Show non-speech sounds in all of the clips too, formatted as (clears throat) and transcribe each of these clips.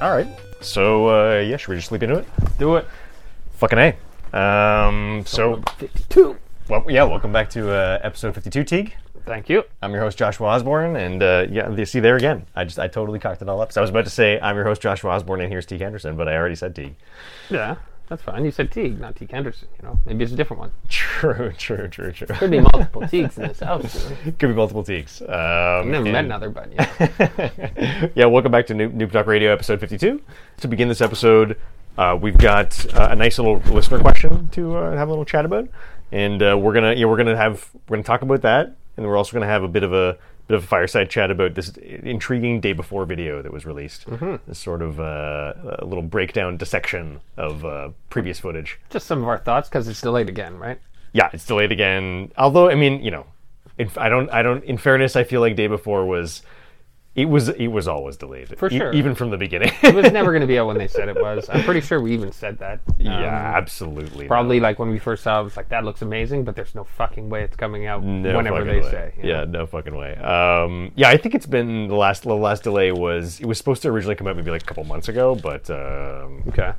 All right. So uh, yeah, should we just sleep into it? Do it. Fucking a. Um. So 52. well, yeah. Welcome back to uh, episode fifty-two. Teague. Thank you. I'm your host Joshua Osborne, and uh, yeah, you see there again. I just I totally cocked it all up. So I was about to say I'm your host Joshua Osborne, and here's Teague Henderson, but I already said Teague. Yeah, that's fine. You said Teague, not Teague Henderson. You know, maybe it's a different one. (laughs) True, true, true, true. Could be multiple Teagues in this house. Could be multiple Teagues. Um, I've never met another, but (laughs) yeah. yeah, welcome back to Noob, Noob Talk Radio, episode 52. To begin this episode, uh, we've got uh, a nice little listener question to uh, have a little chat about, and uh, we're gonna yeah we're gonna have we're gonna talk about that, and we're also gonna have a bit of a bit of a fireside chat about this intriguing day before video that was released. This sort of uh, a little breakdown dissection of uh, previous footage. Just some of our thoughts because it's delayed again, right? Yeah, it's delayed again. Although I mean, you know, in, I don't I don't. In fairness, I feel like day before was. It was it was always delayed For E- sure. even from the beginning. It was never (laughs) going to be out when they said it was. I'm pretty sure we even said that. Um, Yeah, absolutely. Probably like when we first saw it, it was like, that looks amazing, but there's no fucking way it's coming out no whenever they way. say. Yeah, know? no fucking way. Um, yeah, I think it's been the last the last delay was it was supposed to originally come out maybe like a couple months ago, but um, Okay.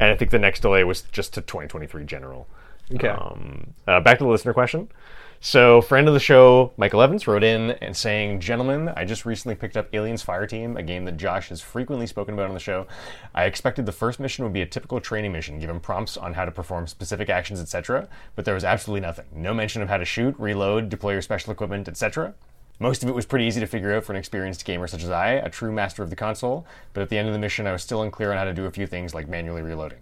and I think the next delay was just to 2023 general. Okay. Um, uh, back to the listener question. So, friend of the show, Michael Evans, wrote in and saying, Gentlemen, I just recently picked up Aliens Fireteam, a game that Josh has frequently spoken about on the show. I expected the first mission would be a typical training mission, given prompts on how to perform specific actions, etc., but there was absolutely nothing. No mention of how to shoot, reload, deploy your special equipment, etc. Most of it was pretty easy to figure out for an experienced gamer such as I, a true master of the console, but at the end of the mission, I was still unclear on how to do a few things like manually reloading.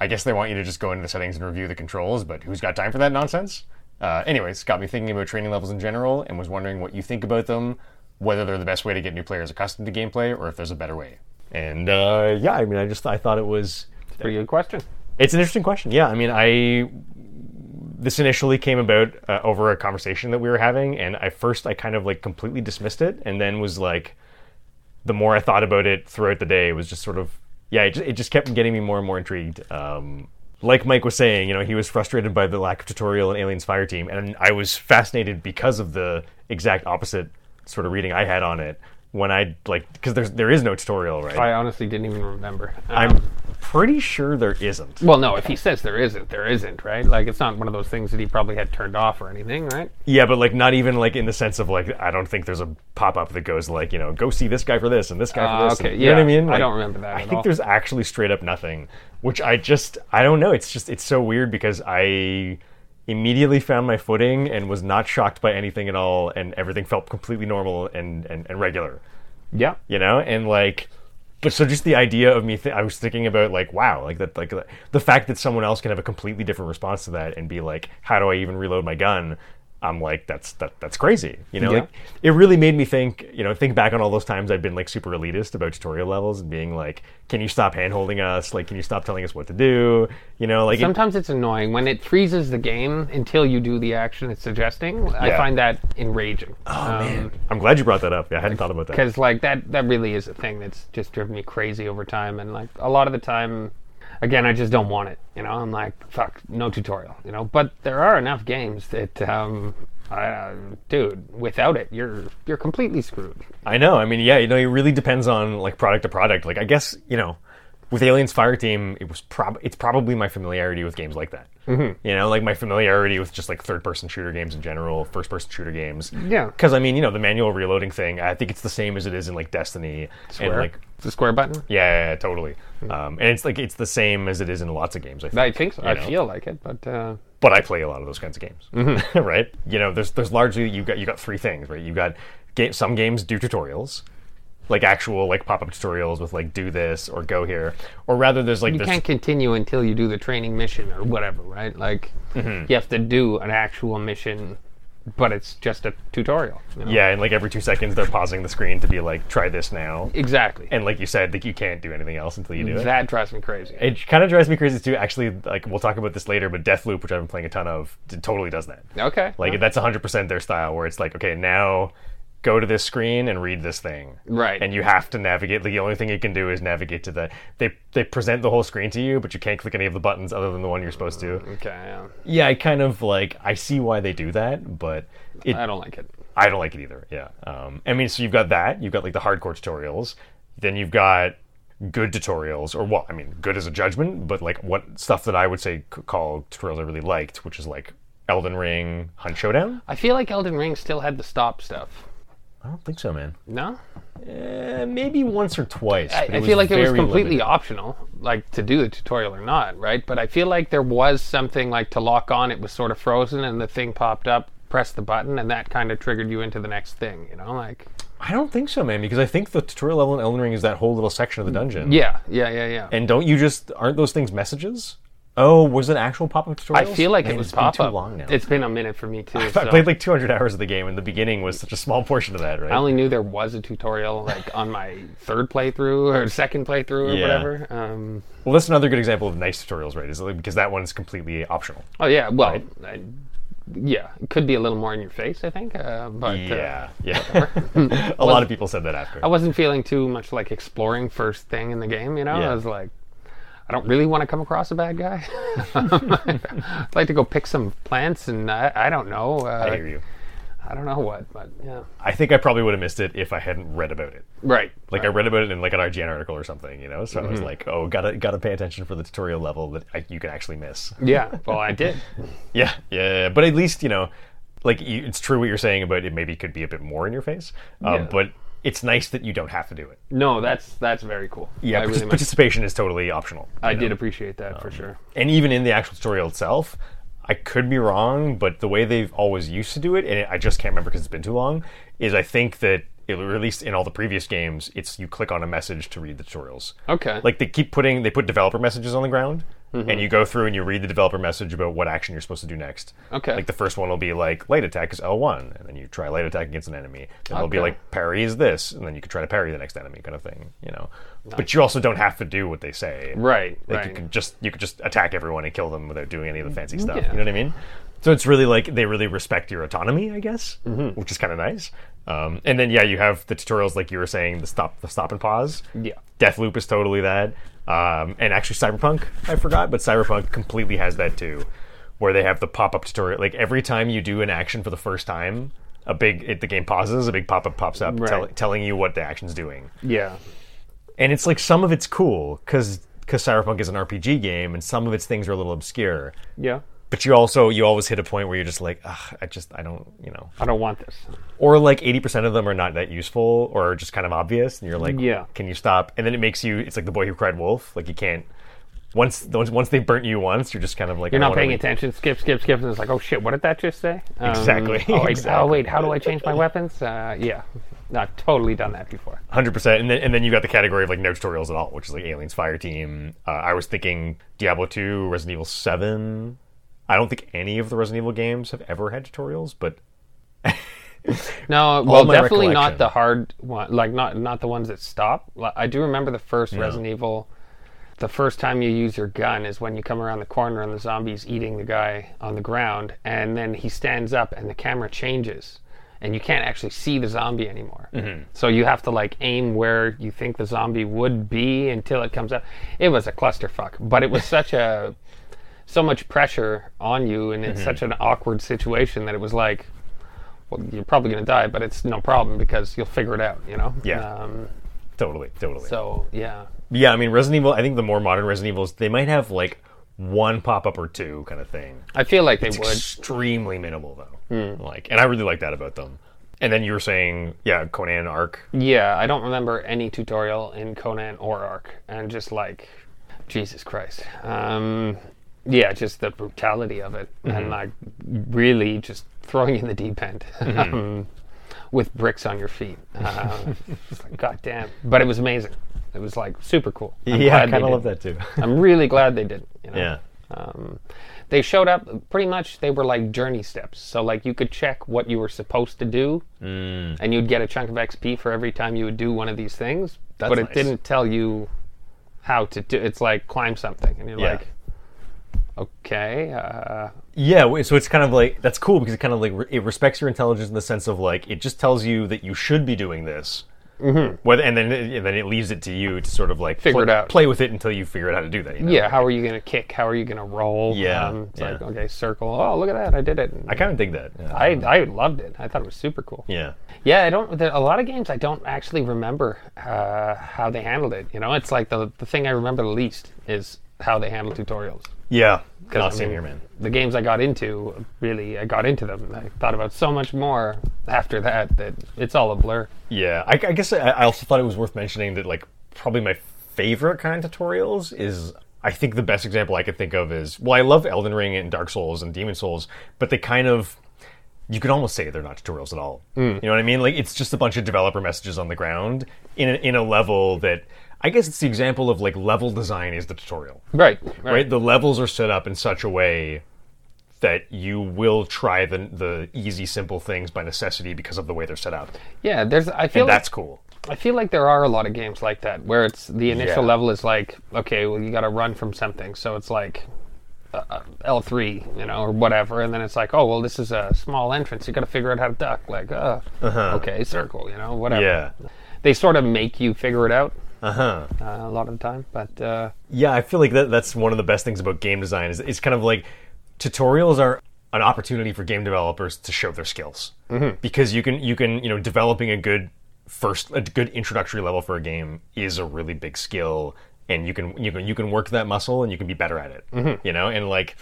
I guess they want you to just go into the settings and review the controls, but who's got time for that nonsense? Uh, anyways, got me thinking about training levels in general and was wondering what you think about them, whether they're the best way to get new players accustomed to gameplay or if there's a better way. And uh, yeah, I mean, I just I thought it was a Pretty good question. it's an interesting question. Yeah, I mean, I this initially came about uh, over a conversation that we were having, and I first I kind of like completely dismissed it, and then was like, the more I thought about it throughout the day, it was just sort of yeah, it just, it just kept getting me more and more intrigued. Um, like Mike was saying, you know, he was frustrated by the lack of tutorial in Aliens Fireteam, and I was fascinated because of the exact opposite sort of reading I had on it when I like because there's there is no tutorial, right? I honestly didn't even remember. I'm Um, pretty sure there isn't. well, no, if he says there isn't, there isn't, right? Like, it's not one of those things that he probably had turned off or anything, right? Yeah, but like not even like in the sense of like I don't think there's a pop up that goes like you know go see this guy for this and this guy for Ah, this. and- okay, you know what I yeah. mean? I Like, don't remember that I at think all. there's actually straight up nothing, which I just I don't know. It's just it's so weird because I immediately found my footing and was not shocked by anything at all, and everything felt completely normal and and, and regular. Yeah. You know, and like. But so just the idea of me, th- I was thinking about like, wow, like that, like the fact that someone else can have a completely different response to that and be like, how do I even reload my gun? I'm like, that's that that's crazy. You know, Yeah. like it really made me think. You know, think back on all those times I've been like super elitist about tutorial levels and being like, can you stop hand holding us? Like, can you stop telling us what to do? You know, like it- Sometimes it's annoying when it freezes the game until you do the action it's suggesting. I find that enraging. oh man, um, I'm glad you brought that up. Yeah, I hadn't thought about that. because like that that really is a thing that's just driven me crazy over time and like a lot of the time again i just don't want it you know i'm like fuck no tutorial you know but there are enough games that um dude without it you're you're completely screwed I know. I mean, yeah, you know, it really depends on like product to product. Like, I guess you know, with Aliens Fireteam, it was prob it's probably my familiarity with games like that. Mm-hmm. You know, like my familiarity with just like third person shooter games in general, first person shooter games. Yeah. Because I mean, you know, the manual reloading thing. I think it's the same as it is in like Destiny and Square. like. the square button Yeah, yeah, yeah, totally. Um, and it's like it's the same as it is in lots of games. I think. i think so you i know? feel like it but uh but I play a lot of those kinds of games, (laughs) right? You know, there's there's largely you got you got three things, right? You got some games do tutorials, like actual like pop up tutorials with like do this or go here, or rather there's like you this, can't continue until you do the training mission or whatever right like Mm-hmm. you have to do an actual mission but it's just a tutorial you know? yeah, and like every two seconds they're pausing the screen to be like try this now, exactly and like you said, like you can't do anything else until you do it. that drives me crazy It kind of drives me crazy too. Actually, like we'll talk about this later, but Deathloop, which I've been playing a ton of, totally does that. okay Like that's 100% their style, where it's like, okay, now go to this screen and read this thing. Right. And you have to navigate. The only thing you can do is navigate to the. They they present the whole screen to you, but you can't click any of the buttons other than the one you're supposed to. Okay, yeah. Yeah, I kind of like. I see why they do that, but it. I don't like it. I don't like it either. Yeah. Um, I mean, so you've got that. You've got like the hardcore tutorials. Then you've got good tutorials, or well, I mean, good as a judgment, but like what stuff that I would say call tutorials I really liked, which is like Elden Ring, Hunt Showdown. I feel like Elden Ring still had the stop stuff. I don't think so, man. No, Eh, maybe once or twice. I, but I feel like it was very completely limited. optional, like to do the tutorial or not, right? But I feel like there was something like to lock on. It was sort of frozen, and the thing popped up. Press the button, and that kind of triggered you into the next thing. You know, like I don't think so, man, because I think the tutorial level in Elden Ring is that whole little section of the dungeon. yeah, yeah, yeah, yeah. And don't you just aren't those things messages? Oh, was it actual pop-up tutorials? I feel like Man, it was pop too up. long now. It's been a minute for me too. (laughs) I so- played like 200 hours of the game, and the beginning was such a small (laughs) portion of that, right? I only knew there was a tutorial like on my third playthrough or second playthrough or Yeah. whatever. Um, well, that's another good example of nice tutorials, right? Is like, because that one's completely optional. oh yeah, well, I, yeah, it could be a little more in your face, I think. Uh, but uh, Yeah, yeah. (laughs) a lot of people said that after. I wasn't feeling too much like exploring first thing in the game. You know, Yeah. I was like, I don't really want to come across a bad guy. (laughs) I'd like to go pick some plants, and I, I don't know. Uh, I hear you. I don't know what, but yeah. I think I probably would have missed it if I hadn't read about it. Right. Like I read about it in like an IGN article or something, you know. So I was Mm-hmm. like, oh, gotta gotta pay attention for the tutorial level that I, you can actually miss. yeah. Well, I did. (laughs) Yeah, yeah, but at least you know, like you, it's true what you're saying about it. Maybe could be a bit more in your face, um, Yeah. but it's nice that you don't have to do it. No, that's that's very cool. Yeah, partic- really participation is totally optional. I know? did appreciate that Um, for sure. and even in the actual tutorial itself, I could be wrong, but the way they've always used to do it, and I just can't remember because it's been too long, is I think that it, at least in all the previous games, it's you click on a message to read the tutorials. Okay. Like they keep putting, they put developer messages on the ground, Mm-hmm. and you go through and you read the developer message about what action you're supposed to do next. Okay. Like the first one will be like light attack is L1, and then you try light attack against an enemy. Then it'll be like parry is this, and then you can try to parry the next enemy, kind of thing. You know. But you also don't have to do what they say. right. Like right. you could just you could just attack everyone and kill them without doing any of the fancy stuff. Yeah. You know what I mean? So it's really like they really respect your autonomy, I guess, which is kind of nice. Um, and then yeah, you have the tutorials like you were saying, the stop, the stop and pause. Yeah. Deathloop is totally that. Um, and actually, Cyberpunk, I forgot, but Cyberpunk completely has that too, where they have the pop up tutorial. Like every time you do an action for the first time, a big it, the game pauses, a big pop up pops up, Right. tell, telling you what the action's doing yeah. and it's like some of it's cool because because Cyberpunk is an RPG game, and some of its things are a little obscure. Yeah. But you also you always hit a point where you're just like, Ugh, I just I don't you know, I don't want this. or like eighty percent of them are not that useful or just kind of obvious, and you're like, Yeah. can you stop? And then it makes you it's like the boy who cried wolf, like you can't. Once once once they burnt you once, you're just kind of like You're not paying attention. Skip, skip, skip, and it's like, oh shit, what did that just say? Um, Exactly, (laughs) Oh wait, exactly. oh wait, how do I change my weapons? Uh, yeah, I've totally done that before. Hundred percent, and then and then you got the category of like no tutorials at all, which is like Aliens Fireteam. Uh, I was thinking Diablo two, Resident Evil seven. I don't think any of the Resident Evil games have ever had tutorials, but (laughs) No, well, definitely not the hard one. Like not not the ones that stop. I do remember the first Resident Evil. The first time you use your gun is when you come around the corner and the zombie's eating the guy on the ground, and then he stands up and the camera changes, and you can't actually see the zombie anymore. Mm-hmm. So you have to like aim where you think the zombie would be until it comes up. It was a clusterfuck, but it was such a so much pressure on you, and it's such an awkward situation that it was like well, you're probably going to die, but it's no problem because you'll figure it out, you know? Yeah. Um, totally, totally. so, yeah. yeah, I mean Resident Evil. I think the more modern Resident Evils, they might have like one pop up or two kind of thing. I feel like they would. Extremely minimal though. Hmm. Like, and I really like that about them. And then you were saying, yeah, Conan Ark. Yeah, I don't remember any tutorial in Conan or Ark. and just like, Jesus Christ. Um, yeah, just the brutality of it, and like really just throwing you in the deep end (laughs) um, with bricks on your feet. Uh, (laughs) it's like, God damn. But it was amazing. It was like super cool. I'm yeah, I kind of love that too. (laughs) I'm really glad they did. You know? yeah. Um, they showed up pretty much. They were like journey steps. So like you could check what you were supposed to do, Mm. and you'd get a chunk of XP for every time you would do one of these things. That's but it nice. didn't tell you how to do. It's like climb something, and you're Yeah. like, okay, uh, Yeah, so it's kind of like that's cool because it kind of like re- it respects your intelligence in the sense of like it just tells you that you should be doing this, Whether and then and then it leaves it to you to sort of like Figure pl- it out. play with it until you figure out how to do that. you know? Yeah, how are you going to kick? How are you going to roll? Yeah, Um, it's yeah. like, okay, circle. Oh, look at that. I did it. I kind of dig that. Yeah. I, I loved it. I thought it was super cool. yeah. Yeah, I don't. A lot of games I don't actually remember uh, how they handled it. You know, it's like the the thing I remember the least is how they handle tutorials. Yeah. I No, same mean, here, man. The games I got into, really, I got into them. I thought about so much more after that that it's all a blur. Yeah, I, I guess I, I also thought it was worth mentioning that like probably my favorite kind of tutorials is I think the best example I could think of is well I love Elden Ring and Dark Souls and Demon Souls, but they kind of you could almost say they're not tutorials at all. Mm. You know what I mean? Like it's just a bunch of developer messages on the ground in a, in a level that I guess it's the example of like level design is the tutorial Right, right. right? The levels are set up in such a way that you will try the the easy, simple things by necessity because of the way they're set up, Yeah, there's. I feel and like that's cool. I feel like there are a lot of games like that where it's the initial Yeah. level is like, okay, well, you got to run from something, so it's like uh, L three, you know, or whatever, and then it's like, oh, well, this is a small entrance, you got to figure out how to duck, like, uh, okay, circle, you know, whatever. Uh-huh. Yeah. They sort of make you figure it out Uh huh. uh, a lot of the time, but uh, Yeah, I feel like that that's one of the best things about game design is it's kind of like tutorials are an opportunity for game developers to show their skills. Because you can you can you know developing a good first a good introductory level for a game is a really big skill and you can you can you can work that muscle and you can be better at it you know? And like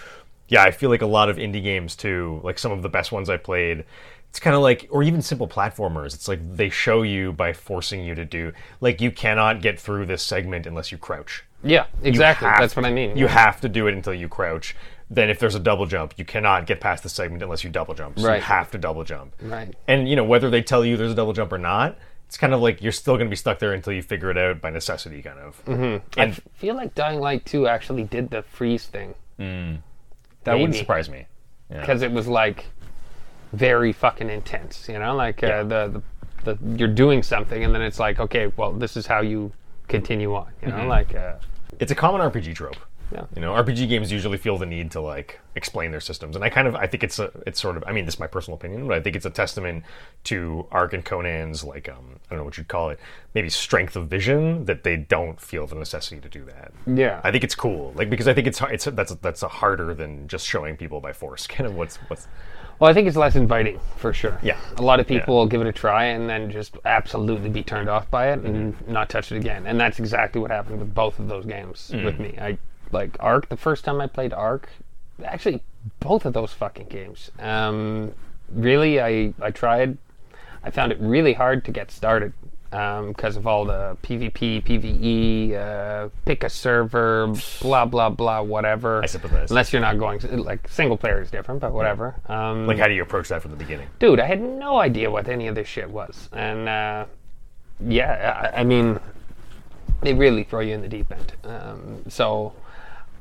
yeah i feel like a lot of indie games too like some of the best ones i played it's kind of like or even simple platformers it's like they show you by forcing you to do like you cannot get through this segment unless you crouch yeah, exactly. That's what I mean. you yeah. have to do it until you crouch. Then, if there's a double jump, you cannot get past the segment unless you double jump. So Right. you have to double jump. Right. And you know whether they tell you there's a double jump or not, it's kind of like you're still going to be stuck there until you figure it out by necessity, kind of. Mm-hmm. I And f- feel like Dying Light 2 actually did the freeze thing that wouldn't surprise me. Yeah. because it was like very fucking intense, you know, like Yeah. uh, the, the the you're doing something and then it's like, okay, well, this is how you continue on, you know, Mm-hmm. like uh, It's a common RPG trope. Yeah. You know, RPG games usually feel the need to like explain their systems, and I kind of I think it's a it's sort of I mean this is my personal opinion, but I think it's a testament to Ark and Conan's like um I don't know what you'd call it maybe strength of vision that they don't feel the necessity to do that. yeah, I think it's cool, like because I think it's it's that's that's a harder than just showing people by force. (laughs) Kind of what's what's well, I think it's less inviting for sure. Yeah. a lot of people Yeah. will give it a try and then just absolutely be turned off by it and Mm-hmm. not touch it again, and that's exactly what happened with both of those games Mm. with me. I like Ark the first time I played Ark, actually both of those fucking games. Um, really, I I tried. I found it really hard to get started because of all the PvP, PvE, uh, pick a server, blah blah blah, whatever. I sympathize. Unless you're not going like single player is different, but whatever. Um, like how do you approach that from the beginning? dude, I had no idea what any of this shit was, and uh, yeah, I, I mean, they really throw you in the deep end. Um, so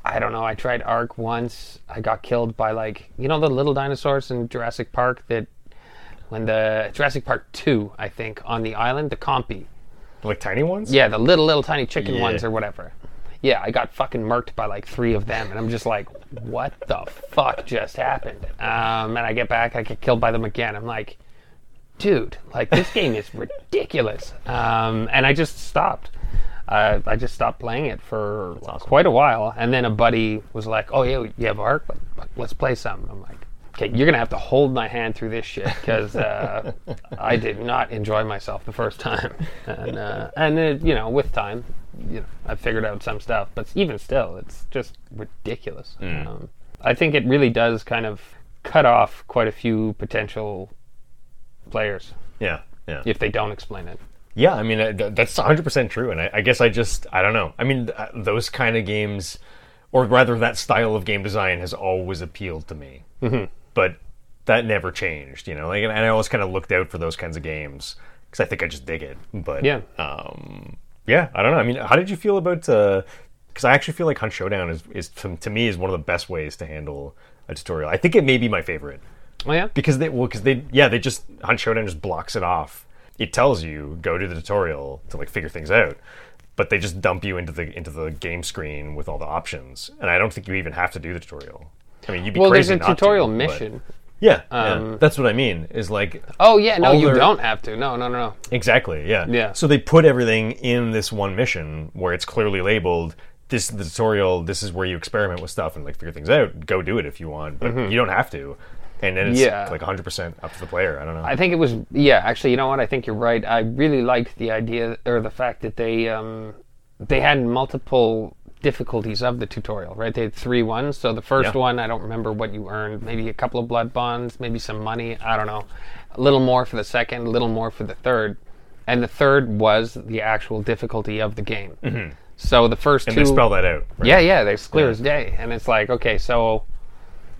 I don't know. I tried Ark once. I got killed by like you know the little dinosaurs in Jurassic Park that when the Jurassic Park two, I think, on the island, the Compy. Like tiny ones? Yeah, the little little tiny chicken Yeah. ones or whatever. Yeah, I got fucking murked by like three of them, and I'm just like, what the fuck just happened? Um, and I get back, I get killed by them again. I'm like, dude, like this game is ridiculous. Um, and I just stopped. Uh, I just stopped playing it for quite a while, and then a buddy was like, "Oh yeah, you have Ark? Let's play some." I'm like, "Okay, you're gonna have to hold my hand through this shit because uh, I did not enjoy myself the first time." And uh, and it, you know, with time, you know, I figured out some stuff, but even still, it's just ridiculous. Um, I think it really does kind of cut off quite a few potential players Yeah. Yeah. if they don't explain it. Yeah, I mean uh, th- that's 100% true and I, I guess I just I don't know. I mean th- uh, those kind of games or rather that style of game design has always appealed to me. Mm-hmm. But that never changed, you know. Like and I always kind of looked out for those kinds of games cuz I think I just dig it. But Yeah. um yeah, I don't know. I mean, how did you feel about uh cuz I actually feel like Hunt Showdown is is to, to me is one of the best ways to handle a tutorial. I think it may be my favorite Oh yeah, because they well because they yeah they just Hunt Showdown just blocks it off. It tells you go to the tutorial to like figure things out, but they just dump you into the into the game screen with all the options, and I don't think you even have to do the tutorial. I mean, you'd be well, there's a to, tutorial but- mission Yeah, yeah. Um, that's what I mean. Is like Oh yeah, no, you their- don't have to. No, no, no, no. exactly, yeah, Yeah. So they put everything in this one mission where it's clearly labeled. This is the tutorial. This is where you experiment with stuff and like figure things out. Go do it if you want, but you don't have to. And then it's Mm-hmm. Yeah. like 100 percent up to the player. I don't know. I think it was yeah. Actually, you know what? I think you're right. I really liked the idea or the fact that they um, they had multiple difficulties of the tutorial. Right? They had three ones. So the first Yeah. one, I don't remember what you earned. Maybe a couple of blood bonds, maybe some money. I don't know. A little more for the second, a little more for the third, and the third was the actual difficulty of the game. Mm-hmm. So the first and two they spell that out. right? yeah, yeah, they're clear as day. And it's like, okay, so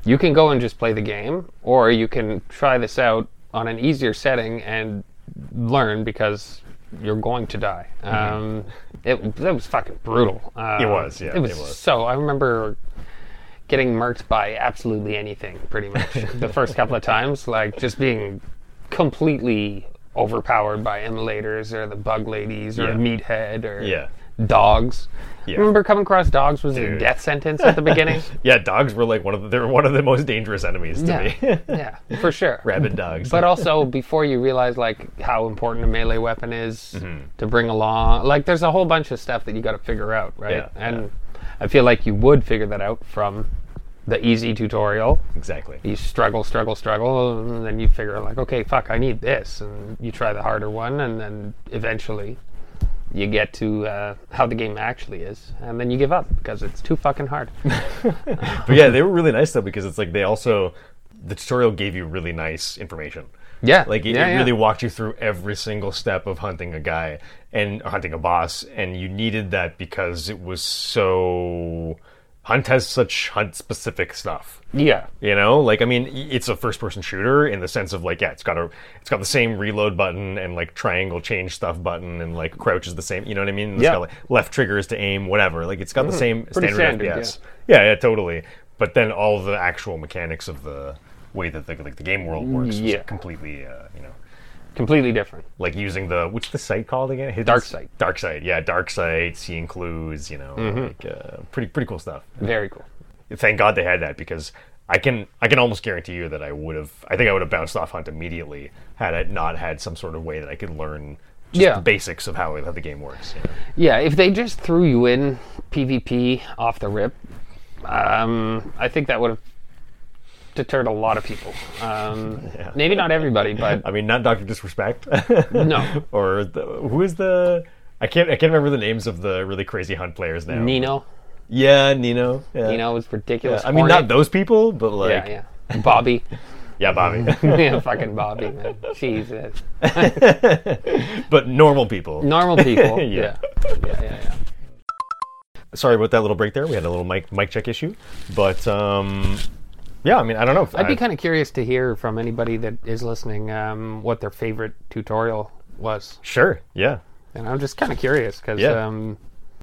you can go and just play the game, or you can try this out on an easier setting and learn because you're going to die. Um, it, it was fucking brutal. Uh, Mm-hmm. It was, yeah, It was, it was. so. I remember getting murked by absolutely anything, pretty much. (laughs) the first couple of times, like just being completely overpowered by immolators or the bug ladies or Yeah. meathead or Yeah. Dogs. Yeah. Remember coming across dogs was a death sentence at the beginning? (laughs) Yeah, dogs were like one of the, they were one of the most dangerous enemies to yeah, me. (laughs) yeah, for sure. Rabid dogs. But also before you realize like how important a melee weapon is Mm-hmm. to bring along, like there's a whole bunch of stuff that you got to figure out, right? Yeah, and I feel like you would figure that out from the easy tutorial. exactly. You struggle, struggle, struggle, and then you figure like, okay, fuck, I need this, and you try the harder one, and then eventually you get to uh, how the game actually is, and then you give up because it's too fucking hard. (laughs) But yeah, they were really nice though because it's like they also the tutorial gave you really nice information. Yeah, Like it, yeah, it yeah. really walked you through every single step of hunting a guy and hunting a boss, and you needed that because it was so. Hunt has such hunt specific stuff. yeah, You know, like I mean, it's a first-person shooter in the sense of like, yeah, it's got a, it's got the same reload button and like triangle change stuff button and like crouch is the same. You know what I mean? It's Yeah. got like left triggers to aim, whatever. Like it's got the same Pretty standard, standard, FPS. Yeah. yeah, totally. But then all the actual mechanics of the way that the, like the game world works is Yeah. completely, uh, you know, completely different. like using the what's the site called again? Hidden- Dark Sight. Dark Sight. Yeah, dark sight. Seeing clues. You know, Mm-hmm. like uh, pretty pretty cool stuff Very cool. thank God they had that because I can I can almost guarantee you that I would have I think I would have bounced off Hunt immediately had I not had some sort of way that I could learn just Yeah. the basics of how, how the game works. you know? Yeah, if they just threw you in PvP off the rip, um, I think that would have deterred a lot of people. Um, (laughs) Maybe not everybody, but (laughs) I mean, not Doctor Disrespect. (laughs) no. or the, who is the I can't I can't remember the names of the really crazy Hunt players now. Nino, Yeah, Nino. Yeah. Nino was ridiculous. I mean, not those people, but like Yeah, yeah. Bobby. yeah, Bobby. yeah, fucking Bobby, man. Jesus. but normal people. Normal people. Yeah. yeah. Yeah, yeah, yeah. Sorry about that little break there. We had a little mic mic check issue, but um, yeah. I mean, I don't know. If I'd be kind of curious to hear from anybody that is listening um, what their favorite tutorial was. sure. Yeah. And I'm just kind of curious because, Yeah. um,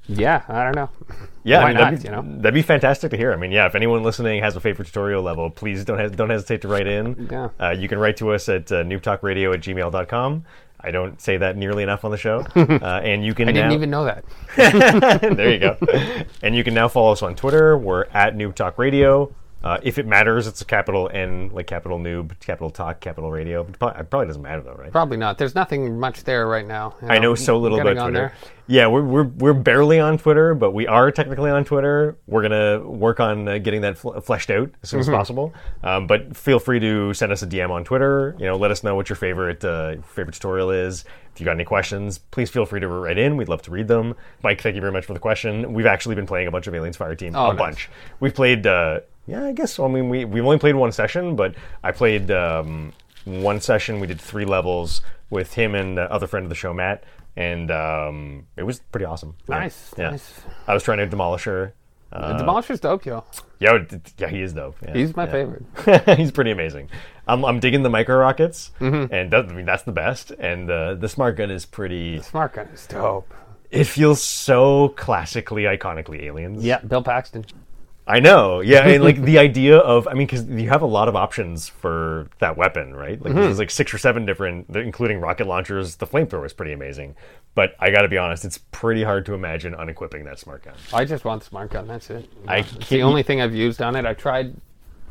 yeah, I don't know. Yeah, Why I mean, not, that'd, be, you know? that'd be fantastic to hear. I mean, yeah, if anyone listening has a favorite tutorial level, please don't hes- don't hesitate to write in. Yeah. Uh, you can write to us at uh, noobtalkradio at gmail.com. I don't say that nearly enough on the show. (laughs) Uh, and you can I didn't now, even know that. (laughs) there you go. and you can now follow us on Twitter. We're at Noob Talk Radio. Uh, if it matters, it's a capital N, like capital Noob, capital Talk, capital Radio. It probably, doesn't matter though, right? Probably not. There's nothing much there right now. you I know so little about Twitter. Yeah, we're, we're we're barely on Twitter, but we are technically on Twitter. We're gonna work on uh, getting that fl- fleshed out as soon Mm-hmm. as possible. Um, but feel free to send us a DM on Twitter. You know, let us know what your favorite uh, favorite tutorial is. If you got any questions, please feel free to write in. We'd love to read them. Mike, thank you very much for the question. We've actually been playing a bunch of Aliens Fireteam, Oh, a nice. bunch. We've played. Uh, yeah, I guess. I mean, we we've only played one session, but I played um, one session. We did three levels with him and uh, other friend of the show, Matt, and um, it was pretty awesome. Nice, Yeah. nice. I was trying to demolish her. Uh, Demolisher's dope, yo. yeah, yeah, he is dope. Yeah, He's my yeah. favorite. (laughs) He's pretty amazing. I'm, I'm digging the micro rockets, Mm-hmm. and that, I mean that's the best. And uh, the smart gun is pretty. Smart gun is dope. It feels so classically, iconically aliens. Yeah, Bill Paxton. I know. Yeah, and like (laughs) the idea of, I mean, because you have a lot of options for that weapon, right? Like there's mm-hmm. like six or seven different, including rocket launchers. The flamethrower is pretty amazing, but I got to be honest, it's pretty hard to imagine unequipping that smart gun. I just want the smart gun. That's it. I it's the only thing I've used on it. I tried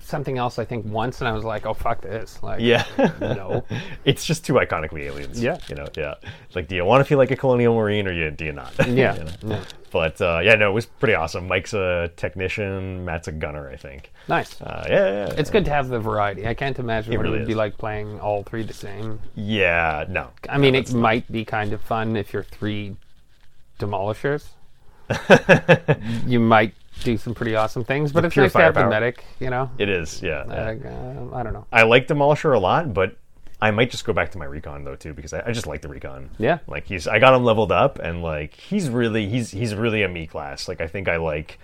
something else. I think once, and I was like, "Oh fuck this!" Like, Yeah. No. (laughs) it's just too iconically aliens. Yeah. You know, yeah. Like, do you want to feel like a colonial marine or you, do you not? (laughs) Yeah. You know? yeah. But uh, yeah, no, it was pretty awesome. Mike's a technician, Matt's a gunner, I think. Nice. Uh, yeah, yeah, yeah. It's good to have the variety. I can't imagine what really it would be like playing all three the same. Yeah, no. I mean, it might be kind of fun if you're three demolishers. (laughs) you might do some pretty awesome things, but it's pure nice to have the medic, you know? It is, yeah. uh, I don't know. I like Demolisher a lot, but I might just go back to my recon though too because I, I just like the recon. Yeah. Like he's I got him leveled up and like he's really he's he's really a me class. Like I think I like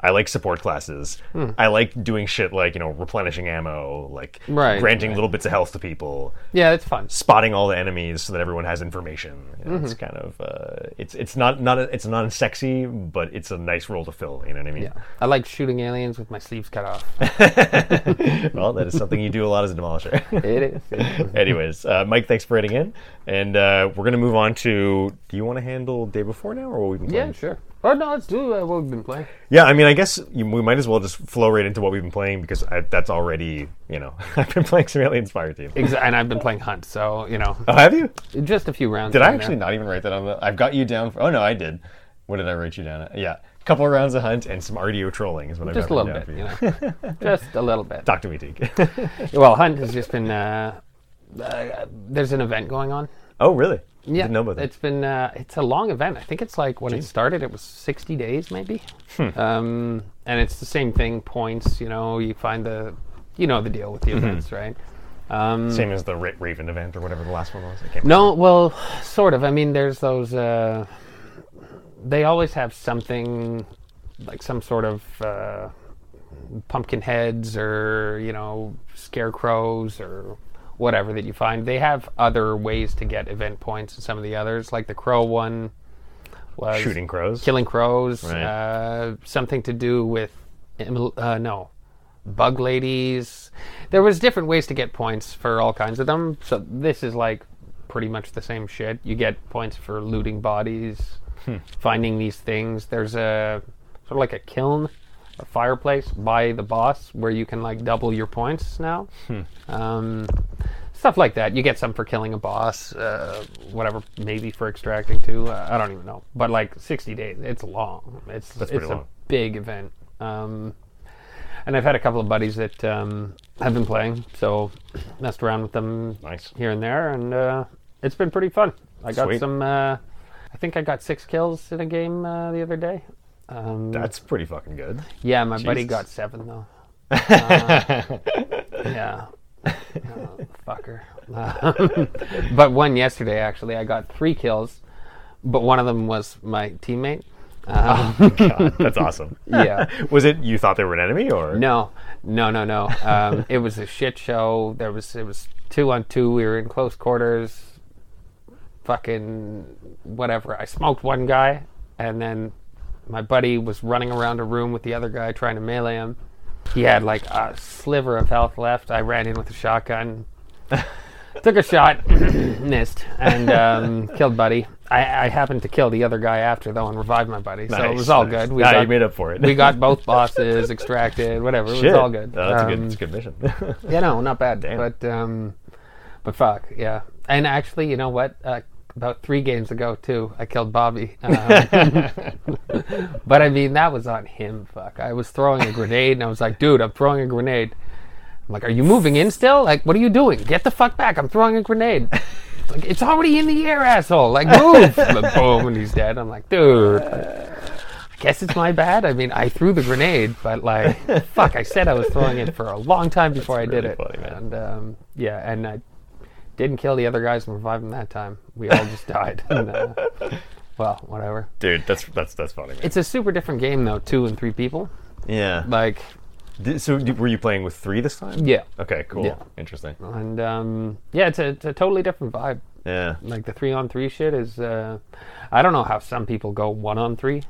I like support classes. Hmm. I like doing shit like, you know, replenishing ammo, like Right, granting right. little bits of health to people, Yeah, it's fun. spotting all the enemies so that everyone has information. You know, It's Mm-hmm. kind of uh, it's it's not not a, it's not sexy, but it's a nice role to fill. You know what I mean? Yeah. I like shooting aliens with my sleeves cut off. (laughs) well, that is something you do a lot as a demolisher. (laughs) it is. It is. Anyways, uh, Mike, thanks for writing in, and uh, we're gonna move on to. Do you want to handle day before now, or what we've been playing? Yeah, sure. Oh, no, let's do uh, what we've been playing. Yeah, I mean, I guess you, we might as well just flow right into what we've been playing because I, that's already, you know, (laughs) I've been playing some Aliens Fireteam. Exa- and I've been playing Hunt, so, you know, Oh, have you? just a few rounds. Did I actually not even write that on the? I've got you down for. Oh no, I did. What did I write you down? At? Yeah, a couple of rounds of hunt and some RDO trolling is what I've Just a got little bit, down you for know. (laughs) just a little bit. Talk to me, Teague. (laughs) Well, Hunt has just been. Uh, uh, there's an event going on. oh, really? Yeah, Didn't know about that. it's been. Uh, it's a long event. I think it's like when it started, it was 60 days, maybe. Hmm. Um, and it's the same thing. Points. You know, you find the. You know the deal with the Mm-hmm. events, right? Um, Same as the Ra- Raven event or whatever the last one was. I can't No, well, sort of. I mean, there's those. Uh, they always have something like some sort of uh, pumpkin heads or you know scarecrows or whatever that you find. They have other ways to get event points in some of the others, like the crow one was Shooting crows. killing crows. Right. Uh, something to do with uh, no bug ladies. There was different ways to get points for all kinds of them. So this is like pretty much the same shit. You get points for looting bodies, finding these things. There's a sort of like a kiln, a fireplace by the boss where you can like double your points now. Um, stuff like that. You get some for killing a boss, uh, whatever, maybe for extracting too. Uh, I don't even know. But like 60 days, it's long. It's That's it's a long. big event. Um, and I've had a couple of buddies that um, have been playing, so messed around with them Nice. here and there, and uh, it's been pretty fun. I got Sweet. some. Uh, I think I got six kills in a game uh, the other day. Um, That's pretty fucking good. yeah, my buddy got seven though. (laughs) Uh, yeah. Oh, fucker. Um, (laughs) but one yesterday, actually, I got three kills, but one of them was my teammate. Um, God, that's (laughs) awesome. Yeah. was it you thought they were an enemy or? no, no, no, no. Um, it was a shit show. There was it was two on two. We were in close quarters. Fucking whatever. I smoked one guy, and then my buddy was running around a room with the other guy trying to melee him. He had like a sliver of health left. I ran in with a shotgun, (laughs) took a shot, (clears throat) missed, and um, (laughs) killed buddy. I, I happened to kill the other guy after though and revived my buddy, so it was all nice. good. We Nah, got, you made up for it. we got both (laughs) bosses extracted, whatever. It Shit. was all good. No, that's, a good, Um, that's a good mission. yeah, no, not bad. Damn. But um, but fuck, yeah. And actually, you know what? Uh, about three games ago too, I killed Bobby. (laughs) Um, but I mean, that was on him. Fuck, I was throwing a grenade, and I was like, dude, I'm throwing a grenade. I'm like, are you moving in still? Like, what are you doing? Get the fuck back! I'm throwing a grenade. Like, it's already in the air, asshole. Like, move! (laughs) Like, boom, and he's dead. I'm like, dude. I guess it's my bad. I mean, I threw the grenade, but like, fuck, I said I was throwing it for a long time (laughs) before I did really it. funny. And um, yeah, and I didn't kill the other guys and revive them that time. We all just (laughs) died. And, uh, well, whatever. Dude, that's that's that's funny. Man. It's a super different game though, two and three people. yeah. Like, Did- so d- were you playing with three this time? yeah, Okay, cool. Yeah. Interesting. and um, yeah, it's a, it's a totally different vibe. Yeah. Like the three on three shit is, uh, I don't know how some people go one on three.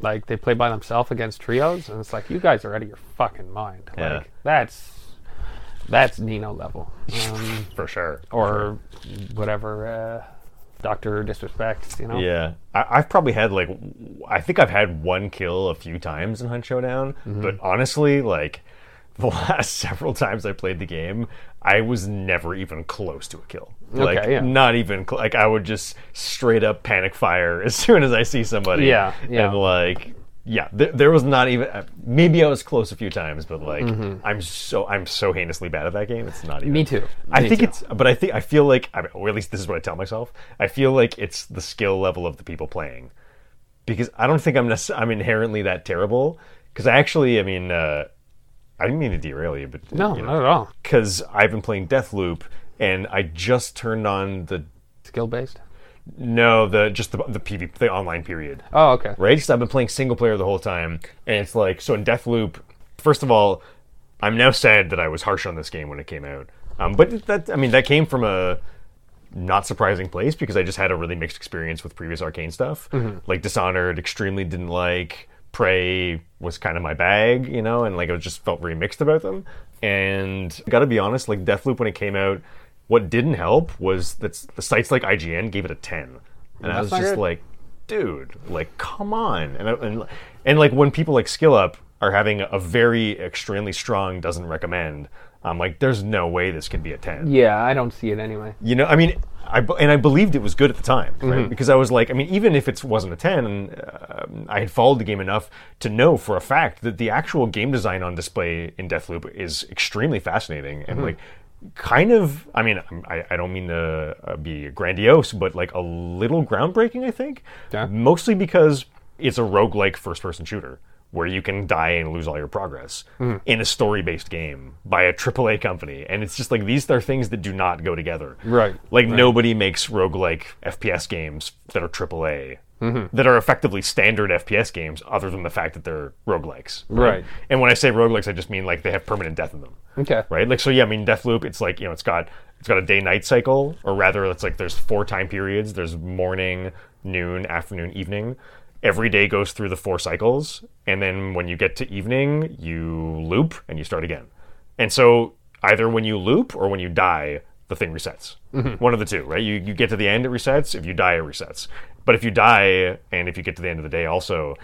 Like they play by themselves against trios, and it's like you guys are out of your fucking mind. Yeah. Like that's that's Nino level, um, (laughs) For sure. or whatever. Uh, Doctor disrespect, you know. Yeah, I, I've probably had like, I think I've had one kill a few times in Hunt Showdown, Mm-hmm. but honestly, like, (laughs) the last several times I played the game, I was never even close to a kill. Like Okay, yeah. not even cl- like I would just straight up panic fire (laughs) as soon as I see somebody. Yeah, yeah. And like yeah, th- there was not even uh, maybe I was close a few times, but like I'm so I'm so heinously bad at that game. It's not even. Mm-hmm. Me too. I Me think too. it's, but I think I feel like, I mean, or at least this is what I tell myself. I feel like it's the skill level of the people playing, because I don't think I'm necess- I'm inherently that terrible. Because I actually, I mean, uh, I didn't mean to derail you, but No, you not at all. because I've been playing Deathloop and I just turned on the Skill based. No the just the the PV the online period Oh, okay. right? So I've been playing single player the whole time, and it's like so in Deathloop. First of all, I'm now sad that I was harsh on this game when it came out. Um, but that I mean that came from a not surprising place because I just had a really mixed experience with previous Arkane stuff. Like Dishonored, extremely didn't like. Prey was kind of my bag, you know, and like I just felt very mixed about them. And got to be honest, like Deathloop when it came out, what didn't help was that the sites like IGN gave it a ten, and I was just good. like, dude, like come on, and I- and and like when people like Skill Up are having a very extremely strong doesn't recommend, I'm like, there's no way this can be a ten. Yeah, I don't see it anyway. You know, I mean, I and I believed it was good at the time, right? Mm-hmm. Because I was like, I mean, even if it wasn't a ten, and uh, I had followed the game enough to know for a fact that the actual game design on display in Deathloop is extremely fascinating and Mm-hmm. like kind of. I mean, I, I don't mean to uh, be grandiose, but like a little groundbreaking. I think, Yeah. mostly because it's a roguelike first-person shooter. Where you can die and lose all your progress Mm-hmm. in a story-based game by a (laughs) AAA company, and it's just like these are things that do not go together. Right, Like nobody makes roguelike FPS games that are AAA. Mm-hmm. That are effectively standard FPS games, other than the fact that they're roguelikes. Right. And when I say roguelikes, I just mean like they have permanent death in them. Okay. Right? Like so yeah, I mean Deathloop, it's like, you know, it's got it's got a day night cycle, or rather it's like there's four time periods. There's morning, noon, afternoon, evening. Every day goes through the four cycles, and then when you get to evening, you loop and you start again. And so either when you loop or when you die, the thing resets. One of the two, right? You you get to the end, it resets. If you die, it resets. But if you die, and if you get to the end of the day, also,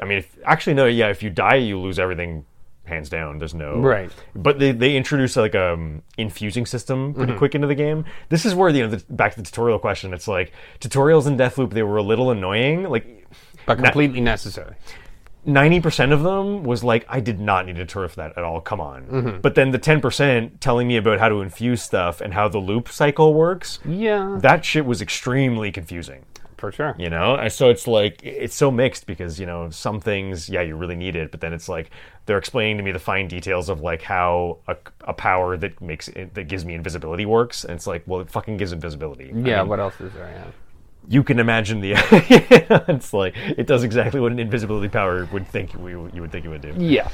I mean, if, actually no, yeah, if you die, you lose everything, hands down. There's no Right. But they they introduce like a um, infusing system pretty quick into the game. This is where you know the, back to the tutorial question. It's like tutorials in Deathloop they were a little annoying. Like But completely necessary. Ninety percent of them was like, I did not need to turf that at all. Come on. Mm-hmm. But then the ten percent telling me about how to infuse stuff and how the loop cycle works. Yeah, That shit was extremely confusing. for sure. You know, And so it's like it's so mixed because you know some things, yeah, you really need it, but then it's like they're explaining to me the fine details of like how a, a power that makes it, that gives me invisibility works, and it's like, well, it fucking gives invisibility. I Yeah, mean, what else is there? Yeah. You can imagine the. (laughs) it's like it does exactly what an invisibility power would think we, you would think it would do. Yeah.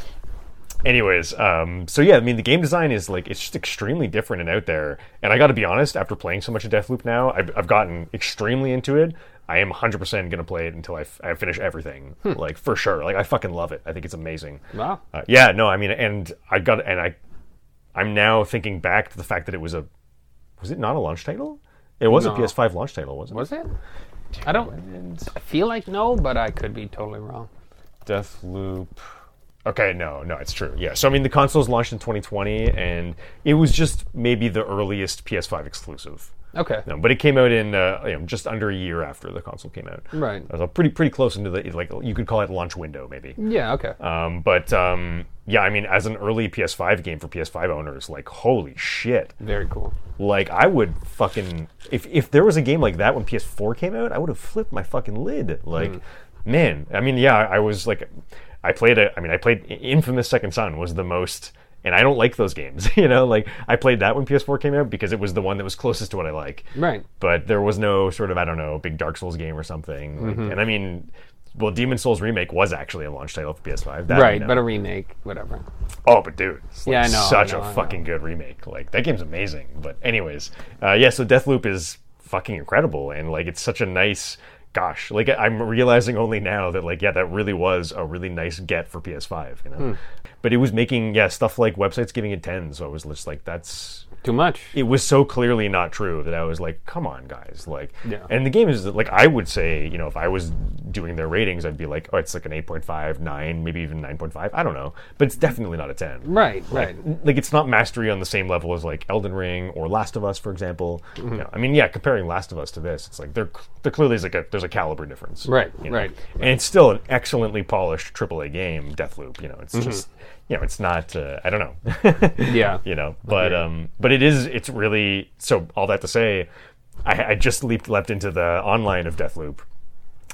Anyways, um, so yeah, I mean, the game design is like it's just extremely different and out there. And I got to be honest, after playing so much of Deathloop now, I've, I've gotten extremely into it. I am 100% going to play it until I, f- I finish everything, like for sure. Like I fucking love it. I think it's amazing. Wow. Uh, yeah, no, I mean, and I got, and I, I'm now thinking back to the fact that it was a, was it not a launch title? It was No. a PS5 launch title, wasn't it? Was it? I don't. I feel like no, but I could be totally wrong. Deathloop. Okay, no, no, it's true. Yeah. So I mean, the console's launched in 2020, and it was just maybe the earliest PS5 exclusive. Okay. No, but it came out in uh, you know, just under a year after the console came out. Right. So pretty pretty close into the like you could call it launch window maybe. Yeah. Okay. Um, but um, yeah, I mean, as an early PS5 game for PS5 owners, like holy shit! Very cool. Like I would fucking if if there was a game like that when PS4 came out, I would have flipped my fucking lid. Like, man, I mean, yeah, I was like, I played it. I mean, I played Infamous Second Son was the most, and I don't like those games. (laughs) you know, like I played that when PS4 came out because it was the one that was closest to what I like. Right. But there was no sort of I don't know big Dark Souls game or something. Like, and I mean. Well, Demon Souls remake was actually a launch title for PS5. That Right, but a remake, whatever. Oh, but dude, like Yeah, I know, such I know, a fucking good remake. Like that game's amazing. But anyways, uh, yeah. So Deathloop is fucking incredible, and like it's such a nice gosh, like I'm realizing only now that like yeah, that really was a really nice get for PS5, you know. But it was making yeah stuff like websites giving it 10 so I was just like that's Too much. it was so clearly not true that I was like, come on, guys. Like, Yeah. and the game is like, I would say, you know, if I was doing their ratings, I'd be like, oh, it's like an 8.5, 9, maybe even 9.5. I don't know. But it's definitely not a 10. Right, right. Like, it's not mastery on the same level as like Elden Ring or Last of Us, for example. Mm-hmm. You know, I mean, yeah, comparing Last of Us to this, it's like, there, there clearly is like a, there's a caliber difference. Right, you know? right. And it's still an excellently polished AAA game, Deathloop. You know, Mm-hmm. it's just, you know, it's not, uh, I don't know. (laughs) Yeah. you know but um but it is it's really so all that to say i, I just leaped leapt into the online of deathloop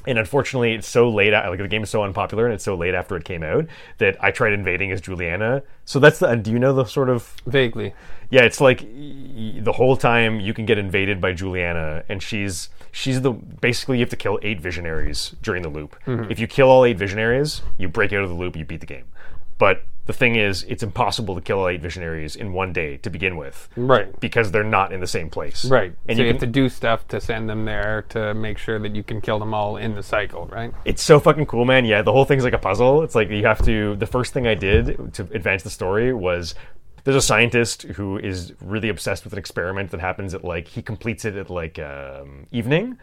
and unfortunately it's so late like the game is so unpopular and it's so late after it came out that i tried invading as juliana so that's the and do you know the sort of Vaguely. yeah it's like y- the whole time you can get invaded by juliana and she's she's the basically you have to kill eight visionaries during the loop if you kill all eight visionaries you break out of the loop you beat the game but the thing is it's impossible to kill all eight visionaries in one day to begin with Right. because they're not in the same place Right. and so you you, have to do stuff to send them there to make sure that you can kill them all in the cycle, right? it's so fucking cool man yeah the whole thing's like a puzzle it's like you have to the first thing i did to advance the story was there's a scientist who is really obsessed with an experiment that happens at like he completes it at like um, evening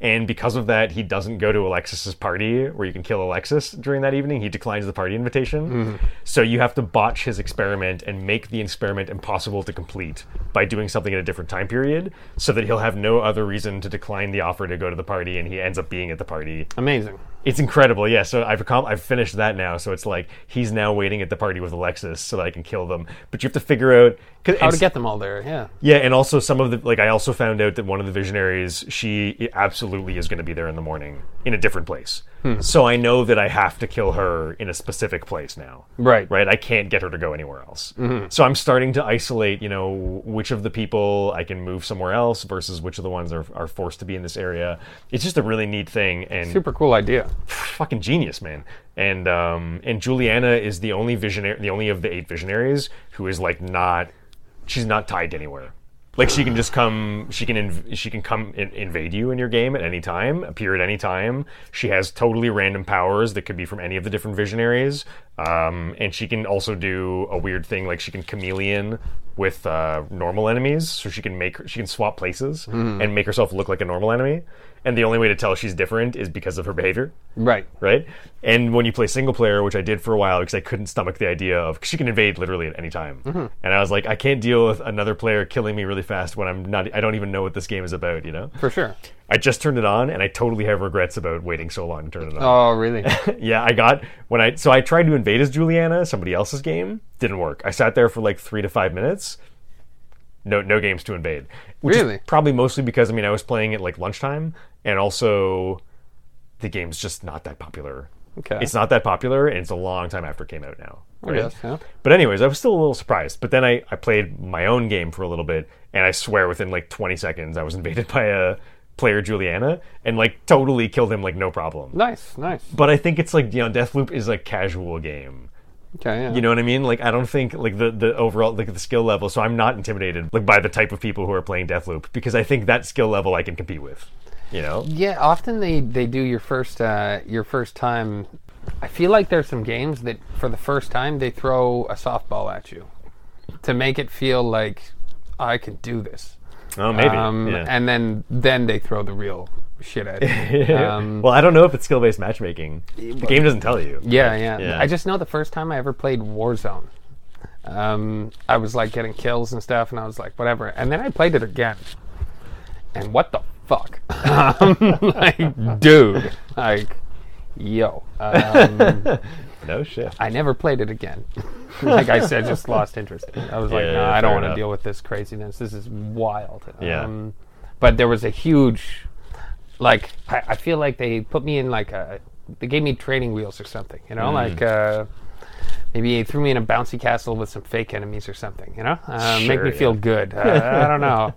and because of that he doesn't go to alexis's party where you can kill alexis during that evening. He declines the party invitation. Mm-hmm. So you have to botch his experiment and make the experiment impossible to complete by doing something at a different time period so that he'll have no other reason to decline the offer to go to the party and he ends up being at the party. Amazing. It's incredible, yeah. So I've accom- I've finished that now. So it's like he's now waiting at the party with Alexis so that I can kill them. But you have to figure out How to get them all there, yeah. yeah, and also some of the like I also found out that one of the visionaries she absolutely is going to be there in the morning in a different place. So I know that I have to kill her in a specific place now. Right. Right. I can't get her to go anywhere else. So I'm starting to isolate. You know, which of the people I can move somewhere else versus which of the ones are, are forced to be in this area. It's just a really neat thing and Super cool idea. fucking genius, man. And um, and Juliana is the only visionary, the only of the eight visionaries who is like not, she's not tied to anywhere. Like she can just come, she can inv- she can come in- invade you in your game at any time, appear at any time. She has totally random powers that could be from any of the different visionaries, um, and she can also do a weird thing like she can chameleon with uh, normal enemies, so she can make she can swap places and make herself look like a normal enemy. And the only way to tell she's different is because of her behavior Right. right? And when you play single player, which I did for a while because I couldn't stomach the idea of she can invade literally at any time, mm-hmm. and I was like, I can't deal with another player killing me really fast when I'm not. I don't even know what this game is about, you know. For sure. I just turned it on, and I totally have regrets about waiting so long to turn it on. Oh, really? (laughs) yeah, I got when I so I tried to invade as Juliana, somebody else's game, didn't work. I sat there for like three to five minutes. No, no games to invade. Which Really? Is probably mostly because I mean I was playing at like lunchtime, and also the game's just not that popular. Okay. It's not that popular, and it's a long time after it came out now. Guess, yeah. But anyways, I was still a little surprised. But then I, I played my own game for a little bit, and I swear within like 20 seconds I was (laughs) invaded by a player Juliana and like totally killed him like no problem. Nice, nice. But I think it's like you know Deathloop is a casual game. Okay, yeah. You know what I mean? Like I don't think like the the overall like the skill level. So I'm not intimidated like by the type of people who are playing Deathloop because I think that skill level I can compete with. You know? Yeah, often they, they do your first uh, your first time. I feel like there's some games that for the first time they throw a softball at you to make it feel like I can do this. Oh, maybe. Um, yeah. And then then they throw the real shit at you. (laughs) um, well, I don't know if it's skill based matchmaking. The game doesn't tell you. yeah, yeah, Yeah. I just know the first time I ever played Warzone, um, I was like getting kills and stuff, and I was like, whatever. And then I played it again, and what the fuck? um, (laughs) like, dude, like, yo. Um, (laughs) No shit. I never played it again. (laughs) like I said, just lost interest. I was like, Yeah, no, yeah, I don't want to deal with this craziness. This is wild. Yeah. Um, but there was a huge, like, I, I feel like they put me in like a, they gave me training wheels or something. You Mm. know, like. Uh, Maybe he threw me in a bouncy castle with some fake enemies or something, you know? Uh, make Sure, me feel good. Uh, (laughs) I don't know.